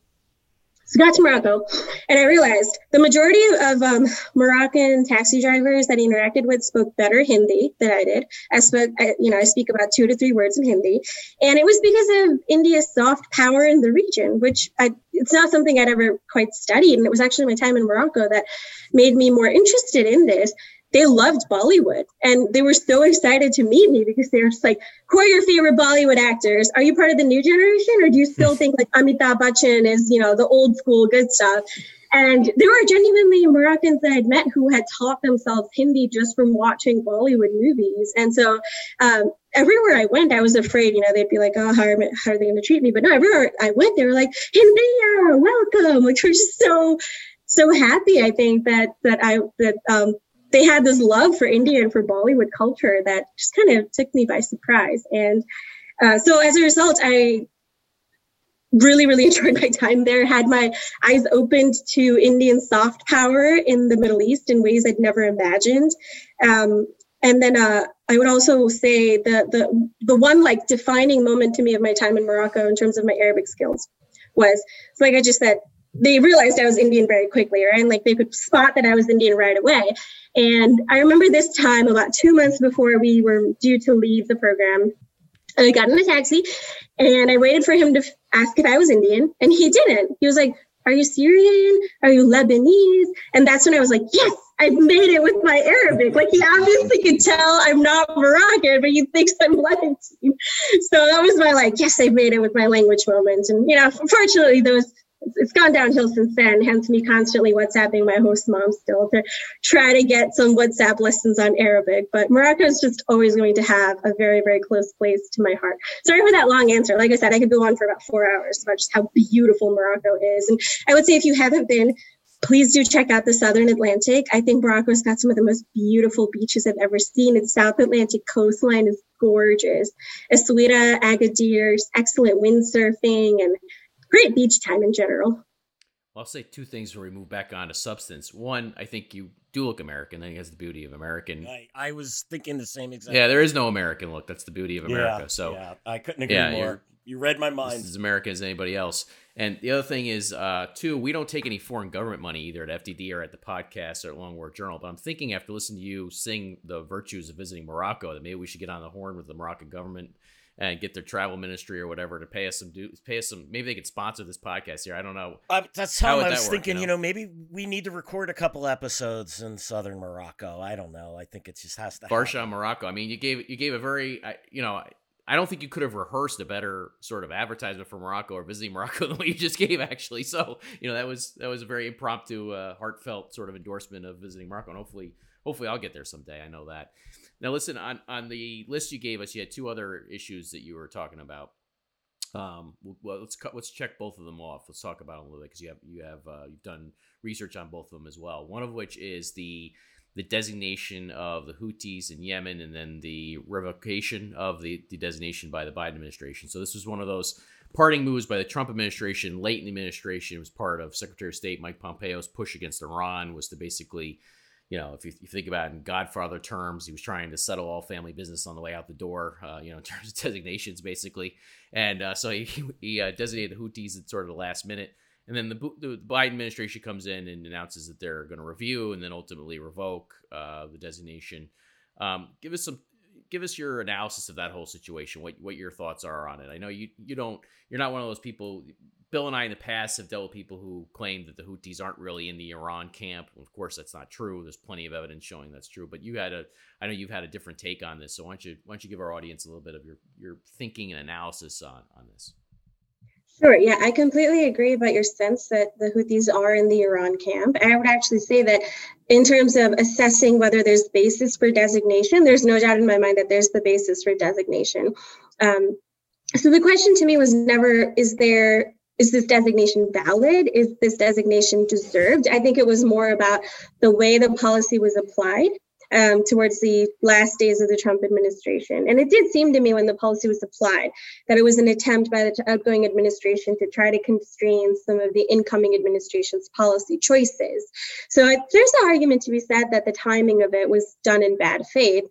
So got to Morocco, and I realized the majority of um, Moroccan taxi drivers that I interacted with spoke better Hindi than I did. I spoke, I, you know, I speak about two to three words in Hindi, and it was because of India's soft power in the region, which I, it's not something I'd ever quite studied, and it was actually my time in Morocco that made me more interested in this they loved Bollywood and they were so excited to meet me because they were just like, who are your favorite Bollywood actors? Are you part of the new generation or do you still <laughs> think like Amitabh Bachchan is, you know, the old school good stuff? And there were genuinely Moroccans that I'd met who had taught themselves Hindi just from watching Bollywood movies. And so um, everywhere I went, I was afraid, you know, they'd be like, oh, how are, how are they going to treat me? But no, everywhere I went, they were like, Hindiya, welcome, <laughs> which was just so, so happy. I think that, that I, that, um, they had this love for India and for Bollywood culture that just kind of took me by surprise. And uh, so as a result, I really, really <laughs> enjoyed my time there, had my eyes opened to Indian soft power in the Middle East in ways I'd never imagined. Um, and then uh, I would also say the, the, the one like defining moment to me of my time in Morocco in terms of my Arabic skills was, like I just said, they realized I was Indian very quickly, right? And like they could spot that I was Indian right away. And I remember this time about two months before we were due to leave the program, I got in a taxi and I waited for him to ask if I was Indian, and he didn't. He was like, Are you Syrian? Are you Lebanese? And that's when I was like, Yes, I've made it with my Arabic. Like he obviously could tell I'm not Moroccan, but he thinks I'm Lebanese. So that was my like, yes, I've made it with my language moment. And you know, unfortunately, those it's gone downhill since then. Hence me constantly WhatsApping my host mom still to try to get some WhatsApp lessons on Arabic. But Morocco is just always going to have a very, very close place to my heart. Sorry for that long answer. Like I said, I could go on for about four hours about just how beautiful Morocco is. And I would say if you haven't been, please do check out the Southern Atlantic. I think Morocco's got some of the most beautiful beaches I've ever seen. Its South Atlantic coastline is gorgeous. Essaouira, Agadir, excellent windsurfing and great beach time in general.
I'll say two things when we move back on to substance. One, I think you do look American. I think that's the beauty of American.
I, I was thinking the same exact.
Yeah, there is no American look. That's the beauty of America.
Yeah,
so
yeah, I couldn't agree yeah, more. You read my mind.
as American as anybody else. And the other thing is, uh, two, we don't take any foreign government money either at FDD or at the podcast or at Long War Journal. But I'm thinking after listening to you sing the virtues of visiting Morocco that maybe we should get on the horn with the Moroccan government and get their travel ministry or whatever to pay us some do pay us some maybe they could sponsor this podcast here. I don't know.
Uh, that's how, I was work, thinking. You know? you know? maybe we need to record a couple episodes in southern Morocco. I don't know. I think it just has to.
Varsha, Morocco. I mean, you gave you gave a very you know. I don't think you could have rehearsed a better sort of advertisement for Morocco or visiting Morocco <laughs> than what you just gave, actually. So, you know, that was that was a very impromptu, uh, heartfelt sort of endorsement of visiting Morocco, and hopefully, hopefully, I'll get there someday. I know that. Now, listen on on the list you gave us, you had two other issues that you were talking about. Um, well, let's cut, let's check both of them off. Let's talk about them a little bit because you have you have uh, you've done research on both of them as well. One of which is the the designation of the Houthis in Yemen, and then the revocation of the, the designation by the Biden administration. So this was one of those parting moves by the Trump administration late in the administration. It was part of Secretary of State Mike Pompeo's push against Iran was to basically you know, if you, you, think about it in Godfather terms, he was trying to settle all family business on the way out the door, uh, you know, <laughs> in terms of designations, basically. And uh, so he, <laughs> he uh, designated the Houthis at sort of the last minute. And then the, the Biden administration comes in and announces that they're going to review and then ultimately revoke uh, the designation. Um, give us some, give us your analysis of that whole situation. What what your thoughts are on it? I know you you don't you're not one of those people. Bill and I in the past have dealt with people who claim that the Houthis aren't really in the Iran camp. Of course, that's not true. There's plenty of evidence showing that's true. But you had a, I know you've had a different take on this. So why don't you, why don't you give our audience a little bit of your, your thinking and analysis on, on this?
Sure. Yeah, I completely agree about your sense that the Houthis are in the Iran camp. I would actually say that in terms of assessing whether there's basis for designation, there's no doubt in my mind that there's the basis for designation. Um, so the question to me was never, is there is this designation valid? Is this designation deserved? I think it was more about the way the policy was applied um, towards the last days of the Trump administration. And it did seem to me when the policy was applied that it was an attempt by the outgoing administration to try to constrain some of the incoming administration's policy choices. So there's an argument to be said that the timing of it was done in bad faith.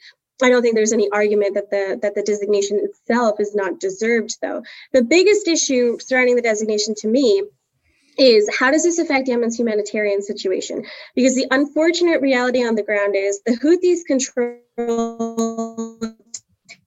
I don't think there's any argument that the that the designation itself is not deserved though. The biggest issue surrounding the designation to me is how does this affect Yemen's humanitarian situation? Because the unfortunate reality on the ground is the Houthis control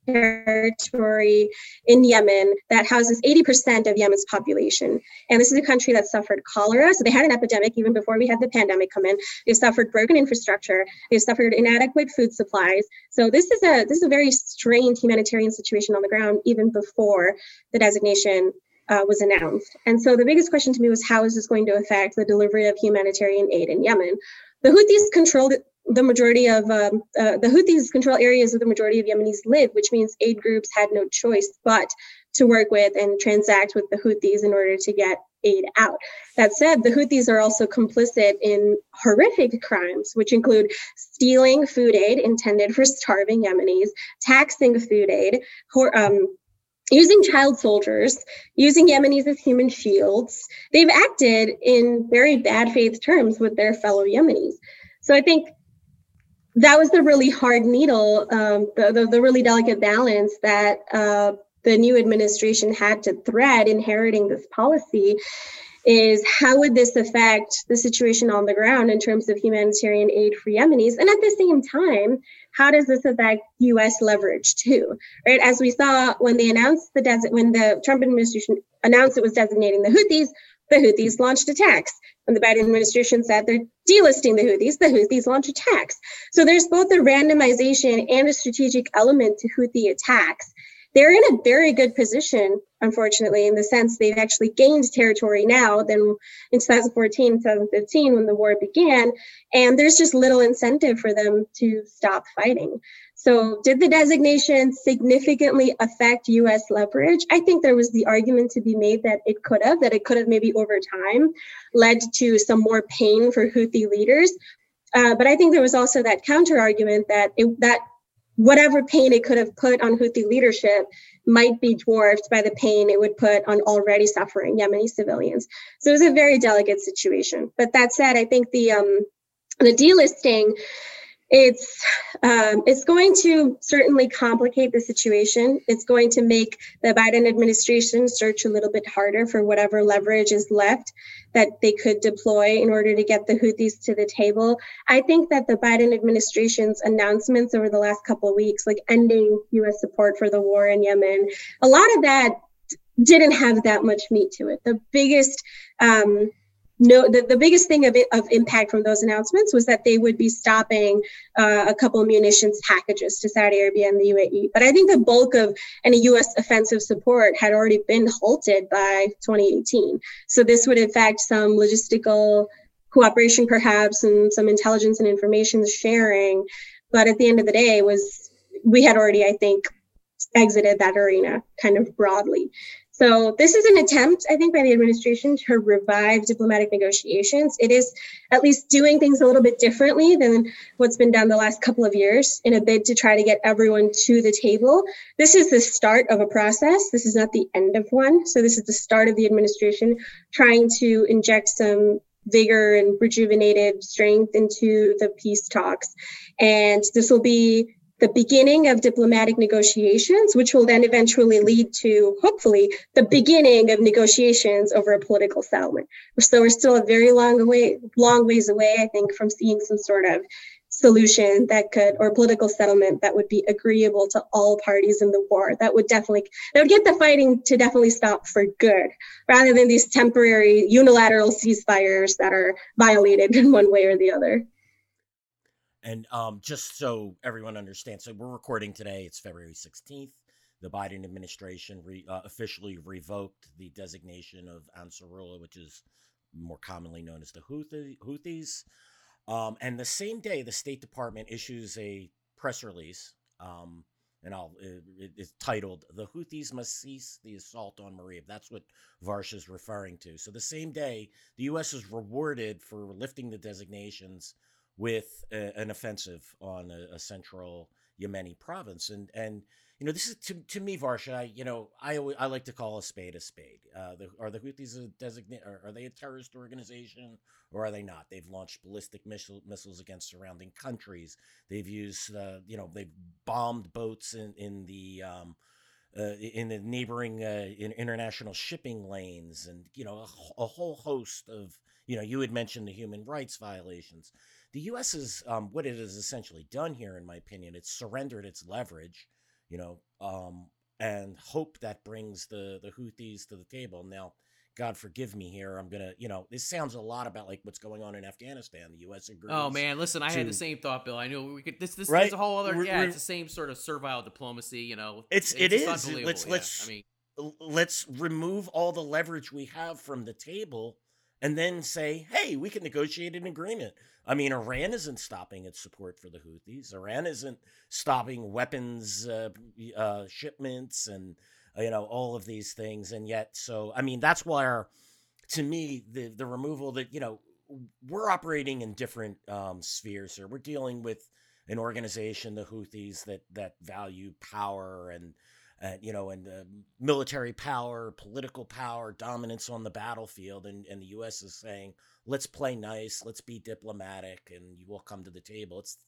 territory in Yemen that houses 80% of Yemen's population. And this is a country that suffered cholera. So they had an epidemic even before we had the pandemic come in. They suffered broken infrastructure. They suffered inadequate food supplies. So this is a this is a very strained humanitarian situation on the ground even before the designation uh, was announced. And so the biggest question to me was how is this going to affect the delivery of humanitarian aid in Yemen? The Houthis controlled the majority of um, uh, the Houthis control areas where the majority of Yemenis live, which means aid groups had no choice but to work with and transact with the Houthis in order to get aid out. That said, the Houthis are also complicit in horrific crimes, which include stealing food aid intended for starving Yemenis, taxing food aid, um, using child soldiers, using Yemenis as human shields. They've acted in very bad faith terms with their fellow Yemenis. So I think that was the really hard needle, um, the, the, the, really delicate balance that uh, the new administration had to thread inheriting this policy. is how would this affect the situation on the ground in terms of humanitarian aid for Yemenis? And at the same time, how does this affect U.S. leverage too? Right, as we saw when they announced the des- when the Trump administration announced it was designating the Houthis, the Houthis launched attacks. When the Biden administration said they're delisting the Houthis, the Houthis launched attacks. So there's both a randomization and a strategic element to Houthi attacks they're in a very good position, unfortunately, in the sense they've actually gained territory now than in 2014, 2015 when the war began. And there's just little incentive for them to stop fighting. So, did the designation significantly affect US leverage? I think there was the argument to be made that it could have, that it could have maybe over time led to some more pain for Houthi leaders. Uh, but I think there was also that counter argument that it, that whatever pain it could have put on Houthi leadership might be dwarfed by the pain it would put on already suffering Yemeni civilians. So it was a very delicate situation. But that said, I think the um, the delisting it's um, it's going to certainly complicate the situation. It's going to make the Biden administration search a little bit harder for whatever leverage is left that they could deploy in order to get the Houthis to the table. I think that the Biden administration's announcements over the last couple of weeks, like ending U.S. support for the war in Yemen, a lot of that didn't have that much meat to it. The biggest um, no, the, the biggest thing of, it, of impact from those announcements was that they would be stopping uh, a couple of munitions packages to Saudi Arabia and the UAE. But I think the bulk of any U.S. offensive support had already been halted by 2018. So this would affect some logistical cooperation, perhaps, and some intelligence and information sharing. But at the end of the day, was we had already, I think, exited that arena kind of broadly. So this is an attempt, I think, by the administration to revive diplomatic negotiations. It is at least doing things a little bit differently than what's been done the last couple of years in a bid to try to get everyone to the table. This is the start of a process. This is not the end of one. So this is the start of the administration trying to inject some vigor and rejuvenated strength into the peace talks. And this will be the beginning of diplomatic negotiations, which will then eventually lead to, hopefully, the beginning of negotiations over a political settlement. So we're still a very long way, long ways away, I think, from seeing some sort of solution that could or political settlement that would be agreeable to all parties in the war that would definitely that would get the fighting to definitely stop for good rather than these temporary unilateral ceasefires that are violated <laughs> in one way or the other
and um, just so everyone understands, so we're recording today. It's February 16th. The Biden administration re, uh, officially revoked the designation of Ansarullah, which is more commonly known as the Houthi, Houthis. Um, and the same day, the State Department issues a press release, um, and I'll it, it's titled "The Houthis Must Cease the Assault on Marib." That's what Varsha is referring to. So the same day, the U.S. is rewarded for lifting the designations with a, an offensive on a, a, central Yemeni province. And and you know this is to, to me, Varsha. you know I I like to call a spade a spade. Uh, the, are the Houthis a designate? Are, are, they a terrorist organization or are they not? They've launched ballistic missile, missiles against surrounding countries. They've used uh, you know they've bombed boats in in the um, uh, in the neighboring uh, in international shipping lanes, and you know a, a, whole host of you know you had mentioned the human rights violations the U.S. is um, what it has essentially done here, in my opinion. It's surrendered its leverage, you know, um, and hope that brings the the Houthis to the table. Now, God forgive me here. I'm gonna, you know, this sounds a lot about like what's going on in Afghanistan. The U.S. agrees.
Oh man, listen, I to, had the same thought, Bill. I knew we could. This, this,
right?
is a whole other. We're, yeah, we're, it's the same sort of servile diplomacy. You know,
it's, it's it is. Let's yeah, let's. I mean, let's remove all the leverage we have from the table and then say, hey, we can negotiate an agreement. I mean, Iran isn't stopping its support for the Houthis. Iran isn't stopping weapons uh, uh, shipments and you know all of these things. And yet, so I mean, that's why to me, the the removal that you know we're operating in different um, spheres here. We're dealing with an organization, the Houthis, that that value power and you know, and uh, military power, political power, dominance on the battlefield, and and the U.S. is saying, let's play nice, let's be diplomatic, and you will come to the table. It's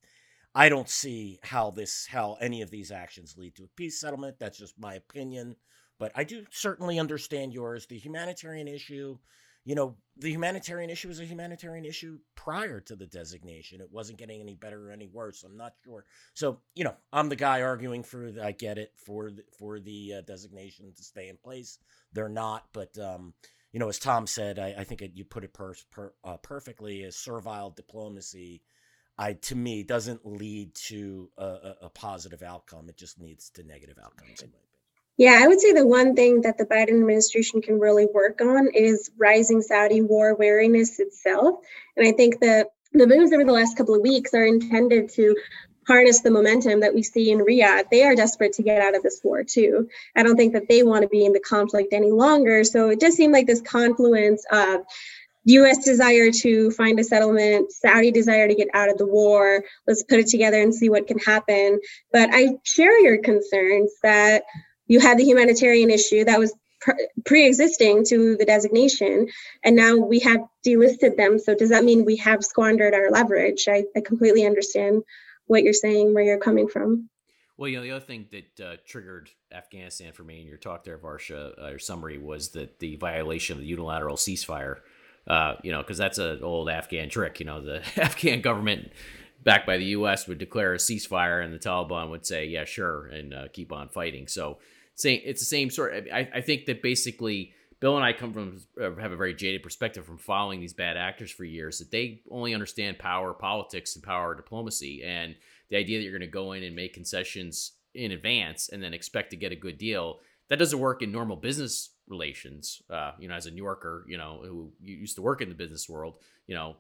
I don't see how this how any of these actions lead to a peace settlement. That's just my opinion, but I do certainly understand yours. The humanitarian issue, you know, the humanitarian issue was a humanitarian issue prior to the designation. It wasn't getting any better or any worse. I'm not sure. So, you know, I'm the guy arguing for. The, I get it for the, for the uh, designation to stay in place. They're not, but um, you know, as Tom said, I, I think it, you put it per, per, uh, perfectly. As servile diplomacy, I to me doesn't lead to a, a, a positive outcome. It just leads to negative outcomes.
Yeah, I would say the one thing that the Biden administration can really work on is rising Saudi war wariness itself. And I think that the moves over the last couple of weeks are intended to harness the momentum that we see in Riyadh. They are desperate to get out of this war too. I don't think that they want to be in the conflict any longer. So it does seem like this confluence of US desire to find a settlement, Saudi desire to get out of the war. Let's put it together and see what can happen. But I share your concerns that you had the humanitarian issue that was pre-existing to the designation and now we have delisted them. So does that mean we have squandered our leverage? I, I completely understand what you're saying where you're coming from.
Well you know the other thing that uh, triggered afghanistan for me in your talk there varsha uh, your summary was that the violation of the unilateral ceasefire uh, you know because that's an old afghan trick you know the <laughs> afghan government backed by the us would declare a ceasefire and the taliban would say yeah sure and uh, keep on fighting. So saying it's the same sort. I, I think that basically Bill and I come from uh, have a very jaded perspective from following these bad actors for years that they only understand power politics and power diplomacy and the idea that you're going to go in and make concessions in advance and then expect to get a good deal that doesn't work in normal business relations uh, you know as a new yorker you know who used to work in the business world you know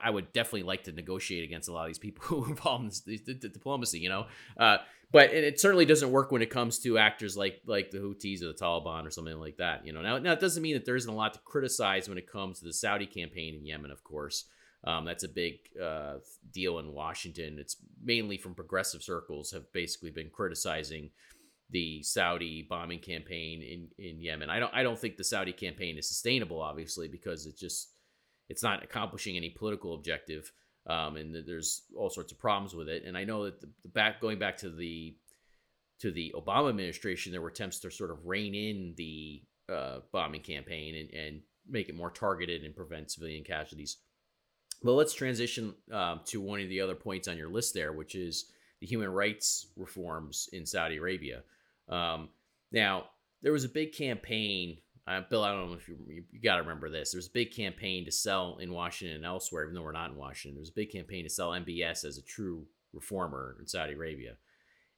I would definitely like to negotiate against a lot of these people <laughs> who involve in this, the diplomacy, you know. Uh, but it, it, certainly doesn't work when it comes to actors like like the Houthis or the Taliban or something like that, you know. Now, now it doesn't mean that there isn't a lot to criticize when it comes to the Saudi campaign in Yemen, of course. Um, that's a big uh, deal in Washington. It's mainly from progressive circles have basically been criticizing the Saudi bombing campaign in, in Yemen. I don't I don't think the Saudi campaign is sustainable, obviously, because it just it's not accomplishing any political objective, um, and there's all sorts of problems with it. And I know that the, the back going back to the to the Obama administration, there were attempts to sort of rein in the uh, bombing campaign and, and make it more targeted and prevent civilian casualties. But let's transition um, to one of the other points on your list there, which is the human rights reforms in Saudi Arabia. Um, now, there was a big campaign uh, Bill, I don't know if you, you, you got to remember this. There was a big campaign to sell in Washington and elsewhere, even though we're not in Washington. There was a big campaign to sell MBS as a true reformer in Saudi Arabia.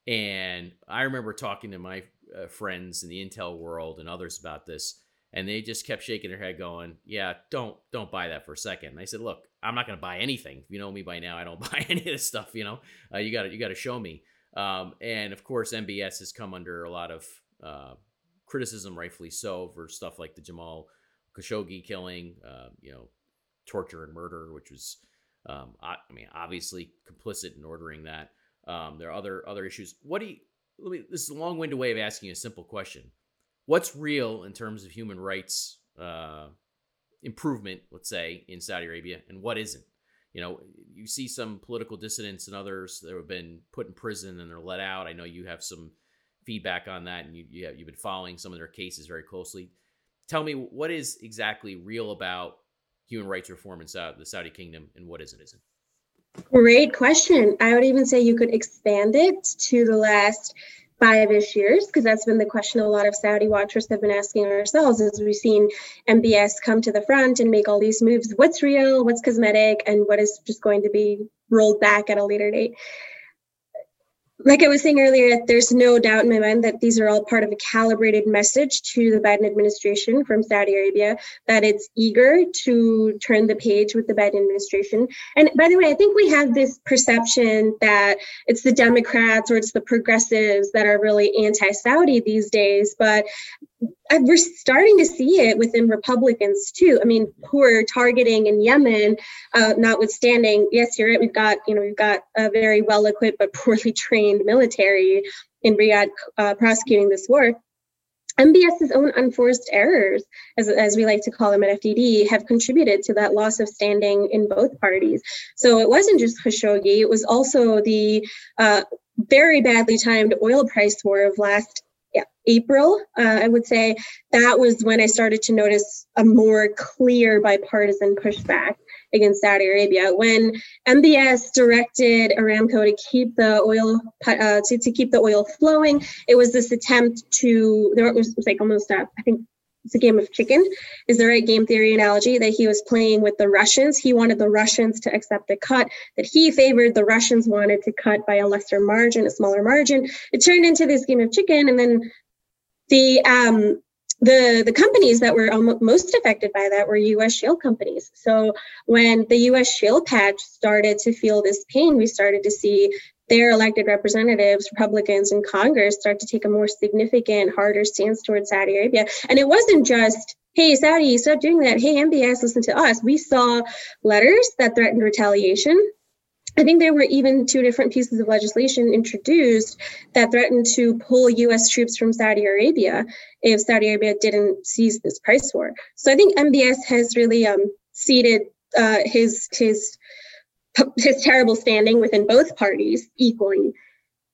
And I remember talking to my uh, friends in the intel world and others about this, and they just kept shaking their head, going, "Yeah, don't don't buy that for a second. And I said, "Look, I'm not going to buy anything. If you know me by now, I don't <laughs> buy any of this stuff. You know, uh, you got to you got to show me." Um, and of course, MBS has come under a lot of uh, criticism, rightfully so, for stuff like the Jamal Khashoggi killing, uh, you know, torture and murder, which was, um, I, I, mean, obviously complicit in ordering that. Um, there are other other issues. What do you? Let me, this is a long-winded way of asking a simple question. What's real in terms of human rights uh, improvement, let's say, in Saudi Arabia, and what isn't? You know, you see some political dissidents and others that have been put in prison and they're let out. I know you have some feedback on that, and you, you have, you've been following some of their cases very closely. Tell me what is exactly real about human rights reform in Saudi, the Saudi kingdom, and what isn't isn't.
Great question. I would even say you could expand it to the last five-ish years because that's been the question a lot of Saudi watchers have been asking ourselves as we've seen MBS come to the front and make all these moves. What's real? What's cosmetic? And what is just going to be rolled back at a later date? Like I was saying earlier, there's no doubt in my mind that these are all part of a calibrated message to the Biden administration from Saudi Arabia that it's eager to turn the page with the Biden administration. And by the way, I think we have this perception that it's the Democrats or it's the progressives that are really anti Saudi these days. But we're starting to see it within Republicans too. I mean, who are targeting in Yemen, uh, notwithstanding, yes, you're right. We've got, you know, we've got a very well equipped but poorly <laughs> trained military in Riyadh uh, prosecuting this war. MBS's own unforced errors, as, as we like to call them at FDD, have contributed to that loss of standing in both parties. So it wasn't just Khashoggi, it was also the uh, very badly timed oil price war of last yeah, April, uh, I would say that was when I started to notice a more clear bipartisan pushback against Saudi Arabia. When MBS directed Aramco to keep the oil uh, to, to keep the oil flowing, it was this attempt to there was, like almost a, I think it's a game of chicken is the right game theory analogy that he was playing with the russians he wanted the russians to accept a cut that he favored the russians wanted to cut by a lesser margin a smaller margin it turned into this game of chicken and then the um the the companies that were most affected by that were U.S. shale companies. So when the U.S. shale patch started to feel this pain, we started to see their elected representatives, Republicans in Congress, start to take a more significant, harder stance towards Saudi Arabia. And it wasn't just, hey, Saudi, stop doing that. Hey, MBS, listen to us. We saw letters that threatened retaliation. I think there were even two different pieces of legislation introduced that threatened to pull US troops from Saudi Arabia if Saudi Arabia didn't seize this price war. So I think MBS has really um, ceded uh, his his <laughs> his terrible standing within both parties equally.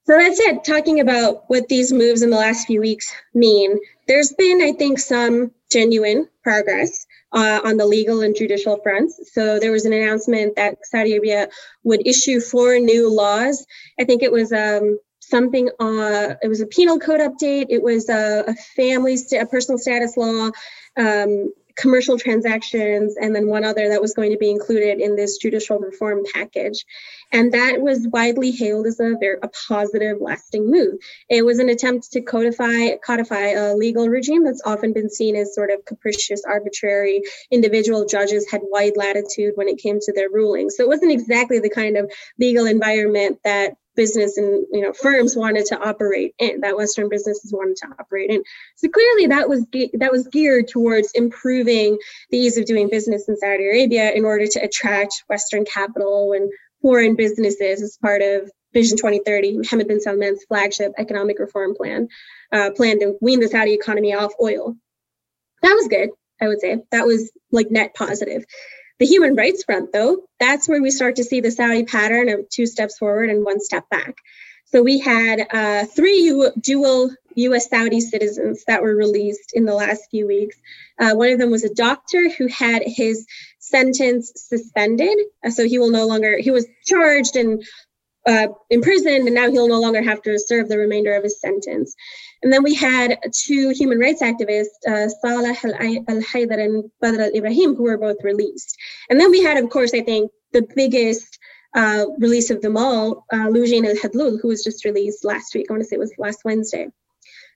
So that's it. Talking about what these moves in the last few weeks mean, there's been, I think, some genuine progress uh, on the legal and judicial fronts. So there was an announcement that Saudi Arabia would issue four new laws. I think it was um, something. Uh, it was a penal code update. It was a, a family, st- a personal status law. Um, commercial transactions, and then one other that was going to be included in this judicial reform package. And that was widely hailed as a very a positive, lasting move. It was an attempt to codify codify a legal regime that's often been seen as sort of capricious, arbitrary. Individual judges had wide latitude when it came to their rulings. So it wasn't exactly the kind of legal environment that business and you know firms wanted to operate in that western businesses wanted to operate in. So clearly that was ge- that was geared towards improving the ease of doing business in saudi arabia in order to attract western capital and foreign businesses as part of vision 2030 mohammed bin salman's flagship economic reform plan uh, plan to wean the saudi economy off oil. That was good i would say. That was like net positive the human rights front, though, that's where we start to see the Saudi pattern of two steps forward and one step back. So we had uh, three U- dual US Saudi citizens that were released in the last few weeks. Uh, one of them was a doctor who had his sentence suspended. Uh, so he will no longer, he was charged and uh, imprisoned, and now he'll no longer have to serve the remainder of his sentence. And then we had two human rights activists, uh, Salah Al Haidar and Badr Al Ibrahim, who were both released. And then we had, of course, I think the biggest uh, release of them all, uh, Loujain Al Hathloul, who was just released last week. I want to say it was last Wednesday.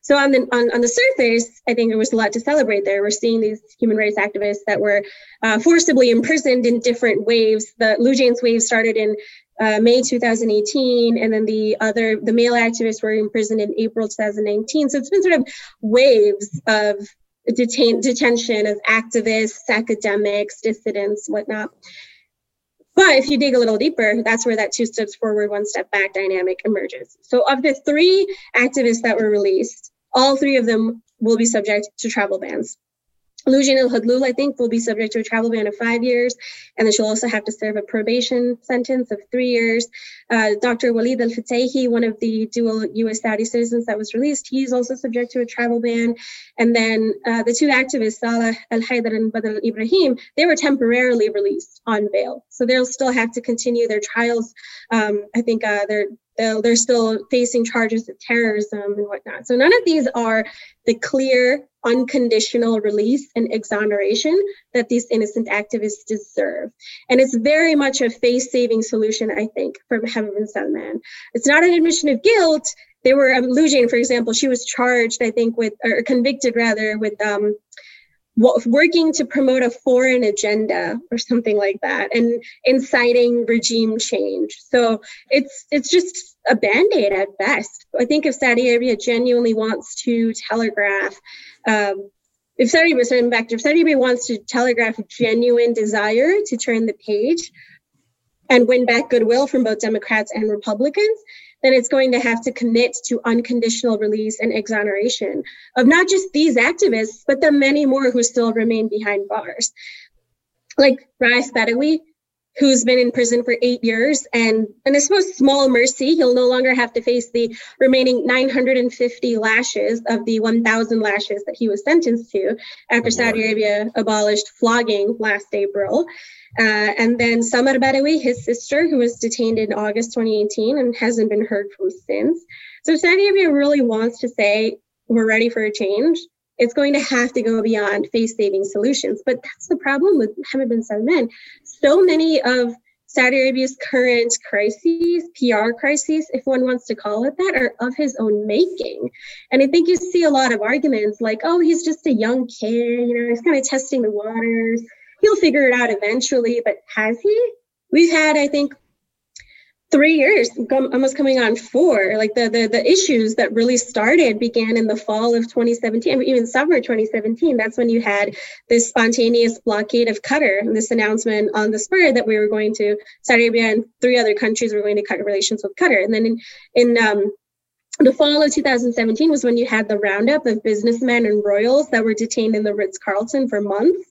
So on the on, on the surface, I think there was a lot to celebrate there. We're seeing these human rights activists that were uh, forcibly imprisoned in different waves. The Loujain's wave started in uh, May 2018, and then the other, the male activists were imprisoned in April 2019. So it's been sort of waves of detain, detention of activists, academics, dissidents, whatnot. But if you dig a little deeper, that's where that two steps forward, one step back dynamic emerges. So, of the three activists that were released, all three of them will be subject to travel bans. Al Hathloul, I think, will be subject to a travel ban of five years, and then she'll also have to serve a probation sentence of three years. Uh, Dr. Walid Al Fitaihi, one of the dual US Saudi citizens that was released, he's also subject to a travel ban. And then uh, the two activists, Salah Al Haidar and Badr Al Ibrahim, they were temporarily released on bail. So they'll still have to continue their trials. Um, I think uh, they're they're still facing charges of terrorism and whatnot. So none of these are the clear unconditional release and exoneration that these innocent activists deserve. And it's very much a face saving solution, I think, for Mohammed bin Salman. It's not an admission of guilt. They were, um, Loujain, for example, she was charged, I think, with, or convicted rather, with um, working to promote a foreign agenda or something like that and inciting regime change so it's it's just a band-aid at best i think if saudi arabia genuinely wants to telegraph um, if saudi arabia back if saudi wants to telegraph genuine desire to turn the page and win back goodwill from both democrats and republicans then it's going to have to commit to unconditional release and exoneration of not just these activists, but the many more who still remain behind bars. Like Raif Badawi, who's been in prison for eight years. And, and I suppose small mercy, he'll no longer have to face the remaining 950 lashes of the 1,000 lashes that he was sentenced to after Saudi Arabia abolished flogging last April. Uh, and then Samar Badawi, his sister, who was detained in August 2018 and hasn't been heard from since. So Saudi Arabia really wants to say, we're ready for a change. It's going to have to go beyond face saving solutions. But that's the problem with Mohammed bin Salman. So many of Saudi Arabia's current crises, PR crises, if one wants to call it that, are of his own making. And I think you see a lot of arguments like, oh, he's just a young kid, you know, he's kind of testing the waters. He'll figure it out eventually, but has he? We've had, I think, three years almost coming on four like the, the the issues that really started began in the fall of 2017 I mean, even summer 2017 that's when you had this spontaneous blockade of qatar and this announcement on the spur that we were going to saudi arabia and three other countries were going to cut relations with qatar. And then in in um, the fall of 2017 was when you had the roundup of businessmen and royals that were detained in the Ritz Carlton for months.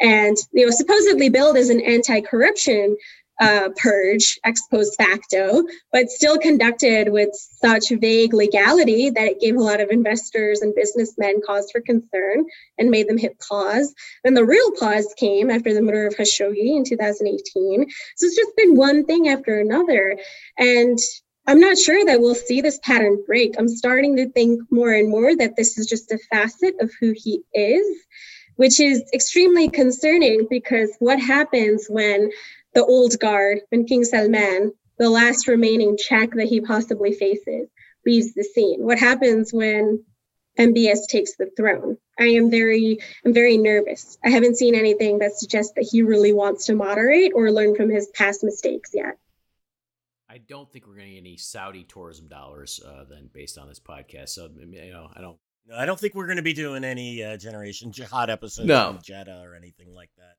And you know supposedly billed as an anti-corruption uh, purge ex post facto, but still conducted with such vague legality that it gave a lot of investors and businessmen cause for concern and made them hit pause. Then the real pause came after the murder of Khashoggi in 2018. So it's just been one thing after another. And I'm not sure that we'll see this pattern break. I'm starting to think more and more that this is just a facet of who he is which is extremely concerning because what happens when the old guard when King Salman, the last remaining check that he possibly faces, leaves the scene? What happens when MBS takes the throne? I am very, I'm very nervous. I haven't seen anything that suggests that he really wants to moderate or learn from his past mistakes yet.
I don't think we're going to get any Saudi tourism dollars uh, then based on this podcast. So you know, I don't.
No, I don't think we're going to be doing any uh, Generation Jihad episodes
no.
Jeddah or anything like that.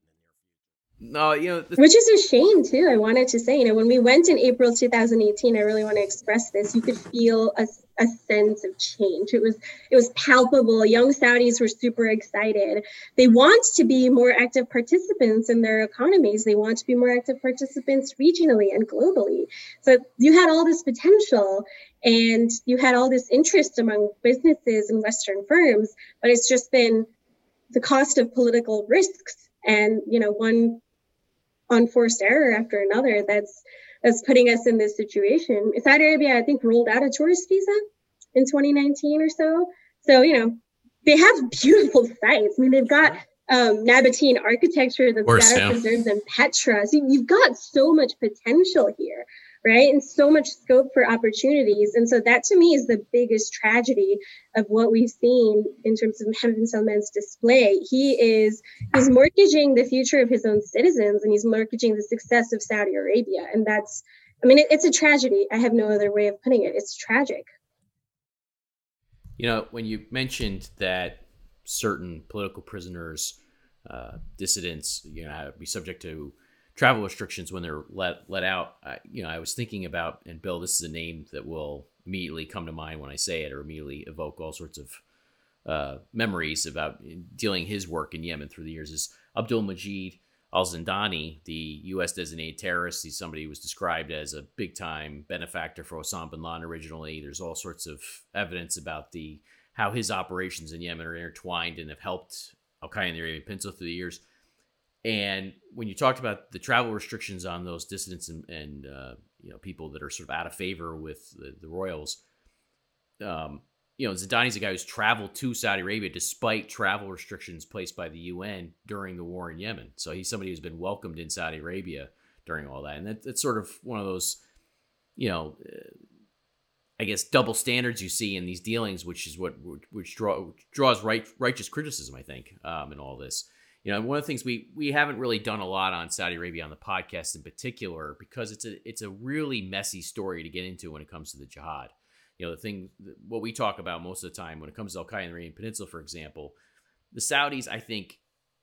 No, you know,
which is a shame too. I wanted to say, you know, when we went in April 2018, I really want to express this. You could feel a, a sense of change. It was it was palpable. Young Saudis were super excited. They want to be more active participants in their economies. They want to be more active participants regionally and globally. So you had all this potential, and you had all this interest among businesses and Western firms, but it's just been the cost of political risks and you know one unforced error after another that's that's putting us in this situation. Saudi Arabia, I think, rolled out a tourist visa in 2019 or so. So, you know, they have beautiful sites. I mean, they've got um, Nabatean architecture that's better yeah. preserved than Petra. So you've got so much potential here right? And so much scope for opportunities. And so that to me is the biggest tragedy of what we've seen in terms of Mohammed bin Salman's display. He is he's mortgaging the future of his own citizens and he's mortgaging the success of Saudi Arabia. And that's I mean, it, it's a tragedy. I have no other way of putting it. It's tragic.
You know, when you mentioned that certain political prisoners, uh, dissidents, you know, be subject to travel restrictions when they're let let out. I, you know, I was thinking about, and Bill, this is a name that will immediately come to mind when I say it, or immediately evoke all sorts of uh, memories about dealing his work in Yemen through the years. Is Abdul Majid Al Zindani, the U.S. designated terrorist? He's somebody who was described as a big time benefactor for Osama bin Laden originally. There's all sorts of evidence about the how his operations in Yemen are intertwined and have helped Al Qaeda in the Arabian Peninsula through the years. And when you talked about the travel restrictions on those dissidents and, and uh, you know people that are sort of out of favor with the, the royals, um, you know Zindani's a guy who's traveled to Saudi Arabia despite travel restrictions placed by the UN during the war in Yemen. So he's somebody who's been welcomed in Saudi Arabia during all that, and that, that's sort of one of those, you know. Uh, I guess double standards you see in these dealings, which is what which draw, draws right righteous criticism, I think, um, in all this you know, one of the things we we haven't really done a lot on Saudi Arabia on the podcast in particular because it's a it's a really messy story to get into when it comes to the jihad. You know, the thing what we talk about most of the time when it comes to Al Qaeda in the Arabian Peninsula, for example, the Saudis, I think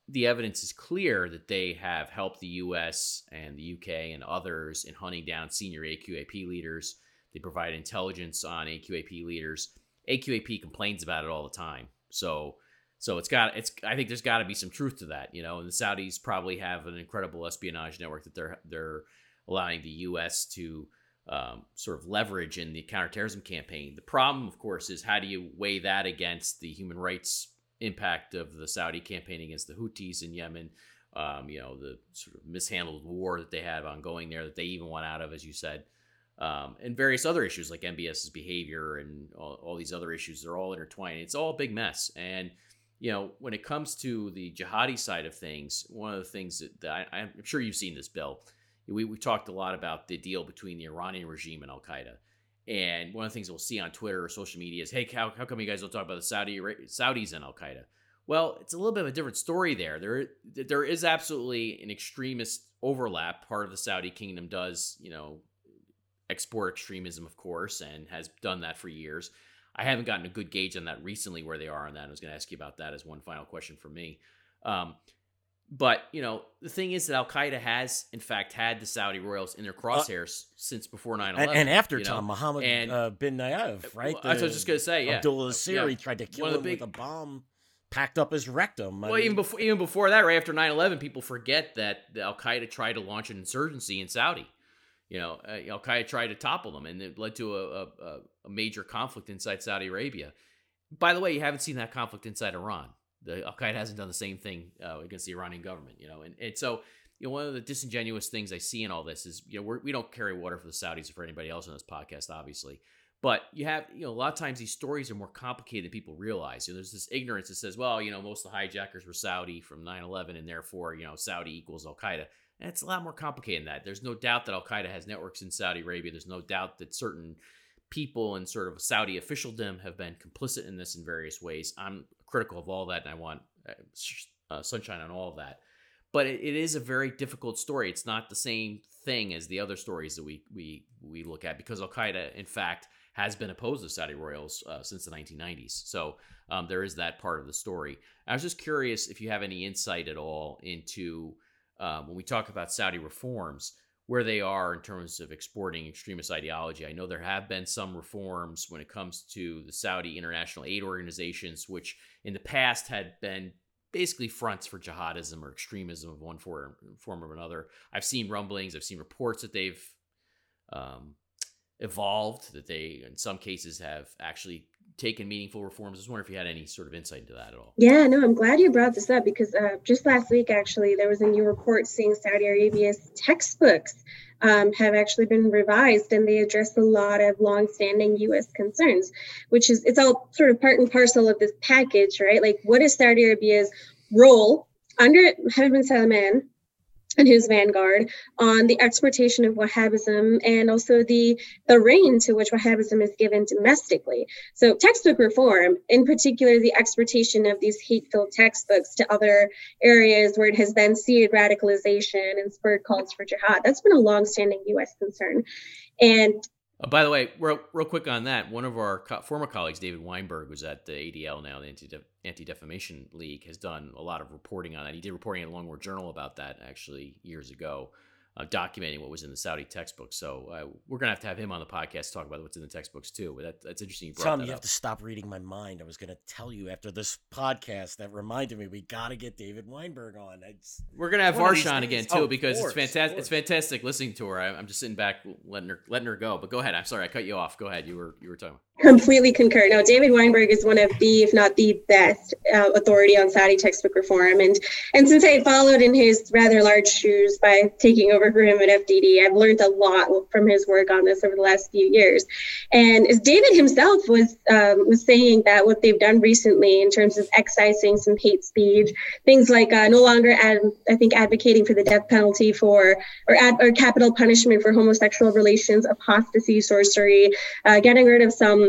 the evidence is clear that they have helped the U.S. and the U.K. and others in hunting down senior AQAP leaders. They provide intelligence on AQAP leaders. AQAP complains about it all the time. So So it's got it's I think there's got to be some truth to that, you know. And the Saudis probably have an incredible espionage network that they're they're allowing the U.S. to um, sort of leverage in the counterterrorism campaign. The problem, of course, is how do you weigh that against the human rights impact of the Saudi campaign against the Houthis in Yemen? Um, you know, the sort of mishandled war that they have ongoing there that they even want out of, as you said, um, and various other issues like MBS's behavior and all, all these other issues. They're all intertwined. It's all a big mess. And you know, when it comes to the jihadi side of things, one of the things that, that I, am sure you've seen this, Bill. We, we talked a lot about the deal between the Iranian regime and Al Qaeda. And one of the things we'll see on Twitter or social media is, hey, how, how come you guys don't talk about the Saudi Saudis and Al Qaeda? Well, it's a little bit of a different story there. There, there is absolutely an extremist overlap. Part of the Saudi kingdom does, you know, export extremism, of course, and has done that for years. I haven't gotten a good gauge on that recently, where they are on that. I was going to ask you about that as one final question for me. Um, but you know, the thing is that Al Qaeda has, in fact, had the Saudi royals in their uh, crosshairs uh, since before 9-11.
And, and after Tom know? Mohammed and, uh, bin Nayef, right?
Well, the, I was just going to say, yeah,
Abdullah Asiri yeah. tried to kill him big, with a bomb packed up his rectum.
I well, mean, even before even before that, right after 9-11, people forget that Al Qaeda tried to launch an insurgency in Saudi. You know, uh, Al Qaeda tried to topple them, and it led to a, a, a major conflict inside Saudi Arabia. By the way, you haven't seen that conflict inside Iran. The Al Qaeda hasn't done the same thing uh, against the Iranian government, you know, and, and so you know one of the disingenuous things I see in all this is you know we're, we do not carry water for the Saudis or for anybody else on this podcast, obviously, but you have you know a lot of times these stories are more complicated than people realize. You know, there's this ignorance that says, well, you know, most of the hijackers were Saudi from 9/11, and therefore you know Saudi equals Al Qaeda. And it's a lot more complicated than that. There's no doubt that Al Qaeda has networks in Saudi Arabia. There's no doubt that certain people and sort of Saudi officialdom have been complicit in this in various ways. I'm critical of all that, and I want uh, uh, sunshine on all of that. But it, it is a very difficult story. It's not the same thing as the other stories that we we we look at because Al Qaeda, in fact, has been opposed to Saudi royals uh, since the 1990s. So um, there is that part of the story. I was just curious if you have any insight at all into um, when we talk about Saudi reforms where they are in terms of exporting extremist ideology. I know there have been some reforms when it comes to the Saudi international aid organizations, which in the past had been basically fronts for jihadism or extremism of one form, form or another. I've seen rumblings, I've seen reports that they've um, evolved, that they, in some cases, have actually taken meaningful reforms. I was wondering if you had any sort of insight into that at all.
Yeah, no, I'm glad you brought this up because uh, just last week, actually, there was a new report saying Saudi Arabia's textbooks um, have actually been revised and they address a lot of longstanding U.S. concerns, which is it's all sort of part and parcel of this package, right? Like, what is Saudi Arabia's role under Mohammed bin Salman and his vanguard on the exportation of Wahhabism and also the the reign to which Wahhabism is given domestically. So textbook reform, in particular, the exportation of these hate-filled textbooks to other areas where it has then seeded radicalization and spurred calls for jihad. That's been a long-standing U.S. concern, and
uh, by the way, real, real quick on that, one of our co- former colleagues, David Weinberg, was at the ADL now, the Anti Defamation League, has done a lot of reporting on that. He did reporting in a Long Journal about that actually years ago uh, documenting what was in the Saudi textbook. So uh, we're gonna have to have him on the podcast talk about what's in the textbooks too. But that, that's interesting. You
Tom,
you
have to stop reading my mind. I was gonna tell you after this podcast that reminded me we got to get David Weinberg on. It's,
we're gonna have Varsha on again too oh, because course, it's fantastic. It's fantastic listening to her. I, am just sitting back letting her letting her go. But go ahead. I'm sorry I cut you off. Go ahead. You were you were talking.
Completely concur. Now, David Weinberg is one of the, if not the best, uh, authority on Saudi textbook reform. And and since I followed in his rather large shoes by taking over for him at FDD, I've learned a lot from his work on this over the last few years. And as David himself was um, was saying that what they've done recently in terms of excising some hate speech, things like uh, no longer, ad, I think, advocating for the death penalty for or, ad, or capital punishment for homosexual relations, apostasy, sorcery, uh, getting rid of some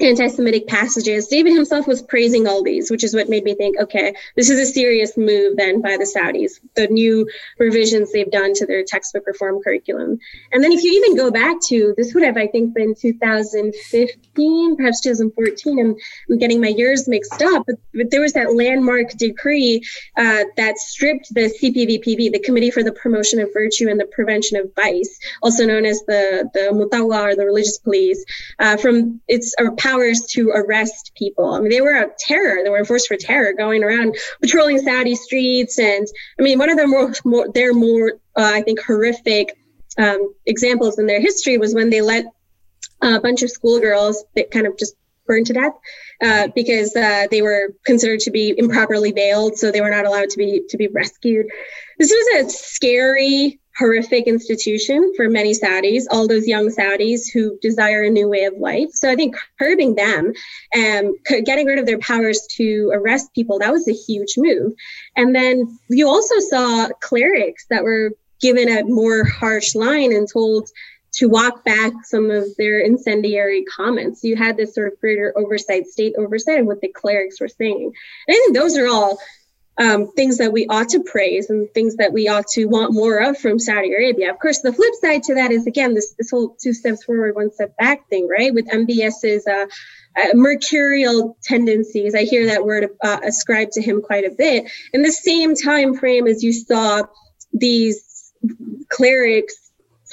anti-Semitic passages. David himself was praising all these, which is what made me think, okay, this is a serious move then by the Saudis, the new revisions they've done to their textbook reform curriculum. And then if you even go back to, this would have, I think, been 2015, perhaps 2014, I'm, I'm getting my years mixed up, but, but there was that landmark decree uh, that stripped the CPVPV, the Committee for the Promotion of Virtue and the Prevention of Vice, also known as the, the Mutawa or the Religious Police, uh, from its or powers to arrest people. I mean, they were a terror. They were a force for terror, going around patrolling Saudi streets. And I mean, one of the more, more their more, uh, I think, horrific um, examples in their history was when they let a bunch of schoolgirls that kind of just burned to death uh, because uh, they were considered to be improperly bailed, so they were not allowed to be to be rescued. This was a scary, horrific institution for many Saudis, all those young Saudis who desire a new way of life. So I think curbing them and getting rid of their powers to arrest people that was a huge move. And then you also saw clerics that were given a more harsh line and told to walk back some of their incendiary comments. You had this sort of greater oversight, state oversight of what the clerics were saying. And I think those are all um, things that we ought to praise and things that we ought to want more of from Saudi Arabia. Of course, the flip side to that is again this this whole two steps forward, one step back thing, right? With MBS's uh, uh, mercurial tendencies, I hear that word uh, ascribed to him quite a bit. In the same time frame as you saw these clerics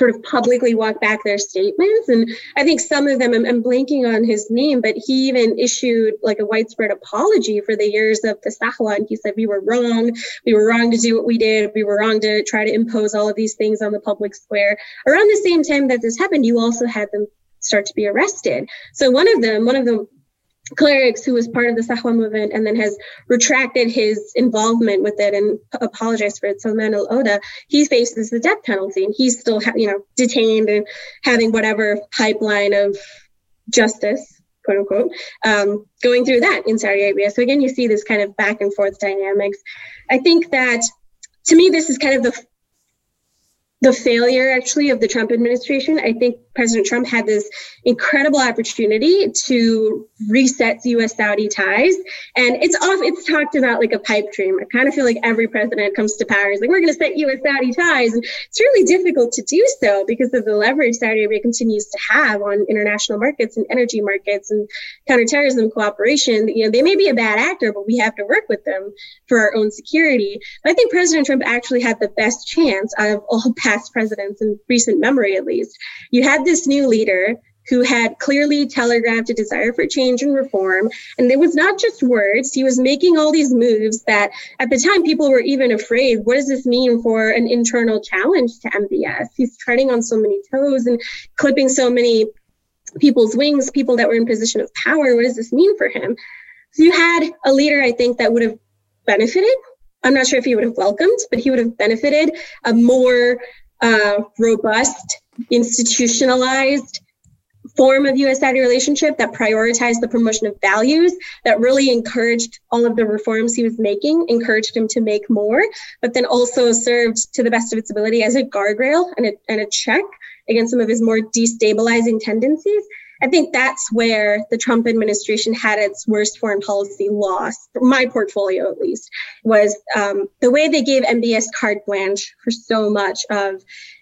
sort of publicly walk back their statements. And I think some of them, I'm, I'm, blanking on his name, but he even issued like a widespread apology for the years of the Sahwa. And he said, we were wrong. We were wrong to do what we did. We were wrong to try to impose all of these things on the public square. Around the same time that this happened, you also had them start to be arrested. So one of them, one of the clerics who was part of the Sahwa movement and then has retracted his involvement with it and apologized for it. Salman al Oda, he faces the death penalty and he's still, ha- you know, detained and having whatever pipeline of justice, quote unquote, um, going through that in Saudi Arabia. So again, you see this kind of back and forth dynamics. I think that to me, this is kind of the the failure actually of the Trump administration. I think President Trump had this incredible opportunity to reset US Saudi ties. And it's off, it's talked about like a pipe dream. I kind of feel like every president comes to power is like, we're going to set US Saudi ties. And it's really difficult to do so because of the leverage Saudi Arabia continues to have on international markets and energy markets and counterterrorism cooperation. You know, they may be a bad actor, but we have to work with them for our own security. But I think President Trump actually had the best chance out of all <laughs> past presidents in recent memory, at least. You had this new leader who had clearly telegraphed a desire for change and reform. And it was not just words, he was making all these moves that at the time people were even afraid what does this mean for an internal challenge to MBS? He's treading on so many toes and clipping so many people's wings, people that were in position of power. What does this mean for him? So you had a leader, I think, that would have benefited. I'm not sure if he would have welcomed, but he would have benefited a more uh, robust, institutionalized form of US Saudi relationship that prioritized the promotion of values, that really encouraged all of the reforms he was making, encouraged him to make more, but then also served to the best of its ability as a guardrail and a, and a check against some of his more destabilizing tendencies. I think that's where the Trump administration had its worst foreign policy loss, for my portfolio at least, was um, the way they gave MBS carte blanche for so much of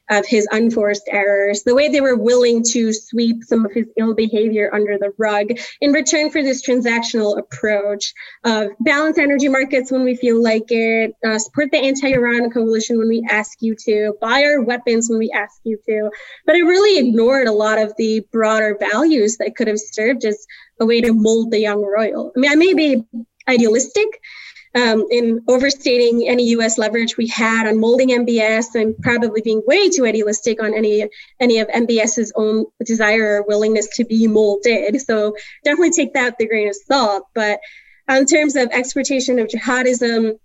of his unforced errors, the way they were willing to sweep some of his ill behavior under the rug in return for this transactional approach of balance energy markets when we feel like it, uh, support the anti Iran coalition when we ask you to, buy our weapons when we ask you to. But it really ignored a lot of the broader values that could have served as a way to mold the young royal. I mean, I may be idealistic um, in overstating any U.S. leverage we had on molding MBS and probably being way too idealistic on any any of MBS's own desire or willingness to be molded. So definitely take that with a grain of salt. But in terms of exportation of jihadism,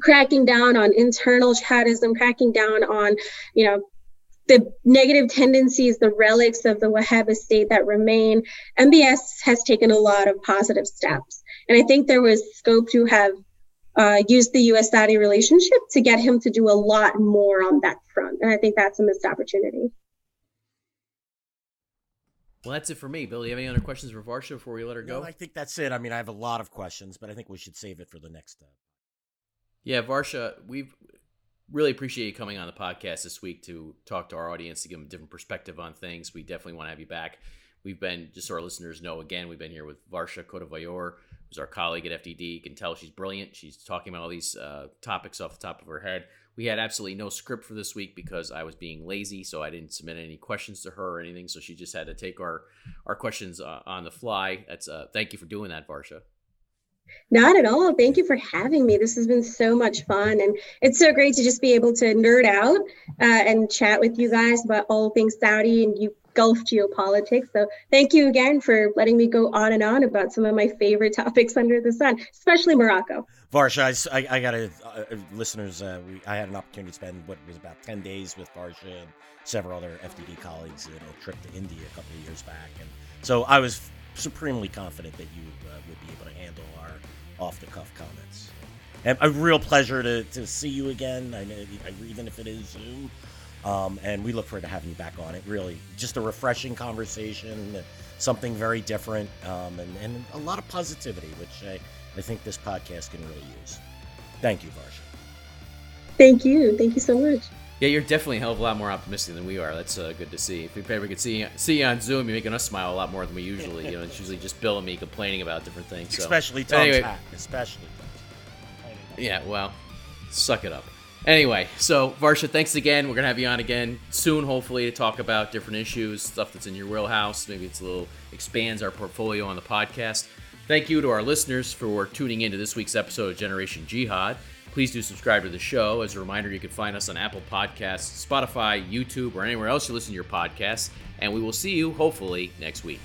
cracking down on internal jihadism, cracking down on, you know, the negative tendencies, the relics of the Wahhabist state that remain, MBS has taken a lot of positive steps. And I think there was scope to have uh, used the US Saudi relationship to get him to do a lot more on that front. And I think that's a missed opportunity.
Well, that's it for me. Bill, do you have any other questions for Varsha before we let her go?
No, I think that's it. I mean, I have a lot of questions, but I think we should save it for the next. Uh...
Yeah, Varsha, we've really appreciate you coming on the podcast this week to talk to our audience to give them a different perspective on things. We definitely want to have you back. We've been, just so our listeners know, again, we've been here with Varsha Koduvayur, who's our colleague at FDD. You can tell she's brilliant. She's talking about all these uh, topics off the top of her head. we had absolutely no script for this week because I was being lazy, so I didn't submit any questions to her or anything. So she just had to take our our questions uh, on the fly. That's uh, thank you for doing that, Varsha.
Not at all. Thank you for having me. This has been so much fun. And it's so great to just be able to nerd out uh, and chat with you guys about all things Saudi and you Gulf geopolitics. So thank you again for letting me go on and on about some of my favorite <laughs> topics under the sun, especially Morocco.
Varsha, I, I, got a uh, listeners. Uh, we, I had an opportunity to spend what was about ten days with Varsha and several other FDD colleagues in a trip to India a couple of years back, and so I was supremely confident that you uh, would be able to handle our off-the-cuff comments. And a real pleasure to, to see you again. I know, even if it is Zoom. Um, and we look forward to having you back on it. Really, just a refreshing conversation, something very different, um, and, and a lot of positivity, which I, I think this podcast can really use. Thank you, Varsha.
Thank you. Thank you so much.
Yeah, you're definitely a hell of a lot more optimistic than we are. That's uh, good to see. If we ever could see see you on Zoom, you're making us smile a lot more than we usually. You know, it's usually just Bill and me complaining about different things. So.
Especially Tom's anyway, hat. Especially.
Yeah, well, suck it up. Anyway, so Varsha, thanks again. We're gonna have you on again soon, hopefully, to talk about different issues, stuff that's in your wheelhouse. Maybe it's a little expands our portfolio on the podcast. Thank you to our listeners for tuning in to this week's episode of Generation Jihad. Please do subscribe to the show. As a reminder, you can find us on Apple Podcasts, Spotify, YouTube, or anywhere else you listen to your podcasts. And we will see you hopefully next week.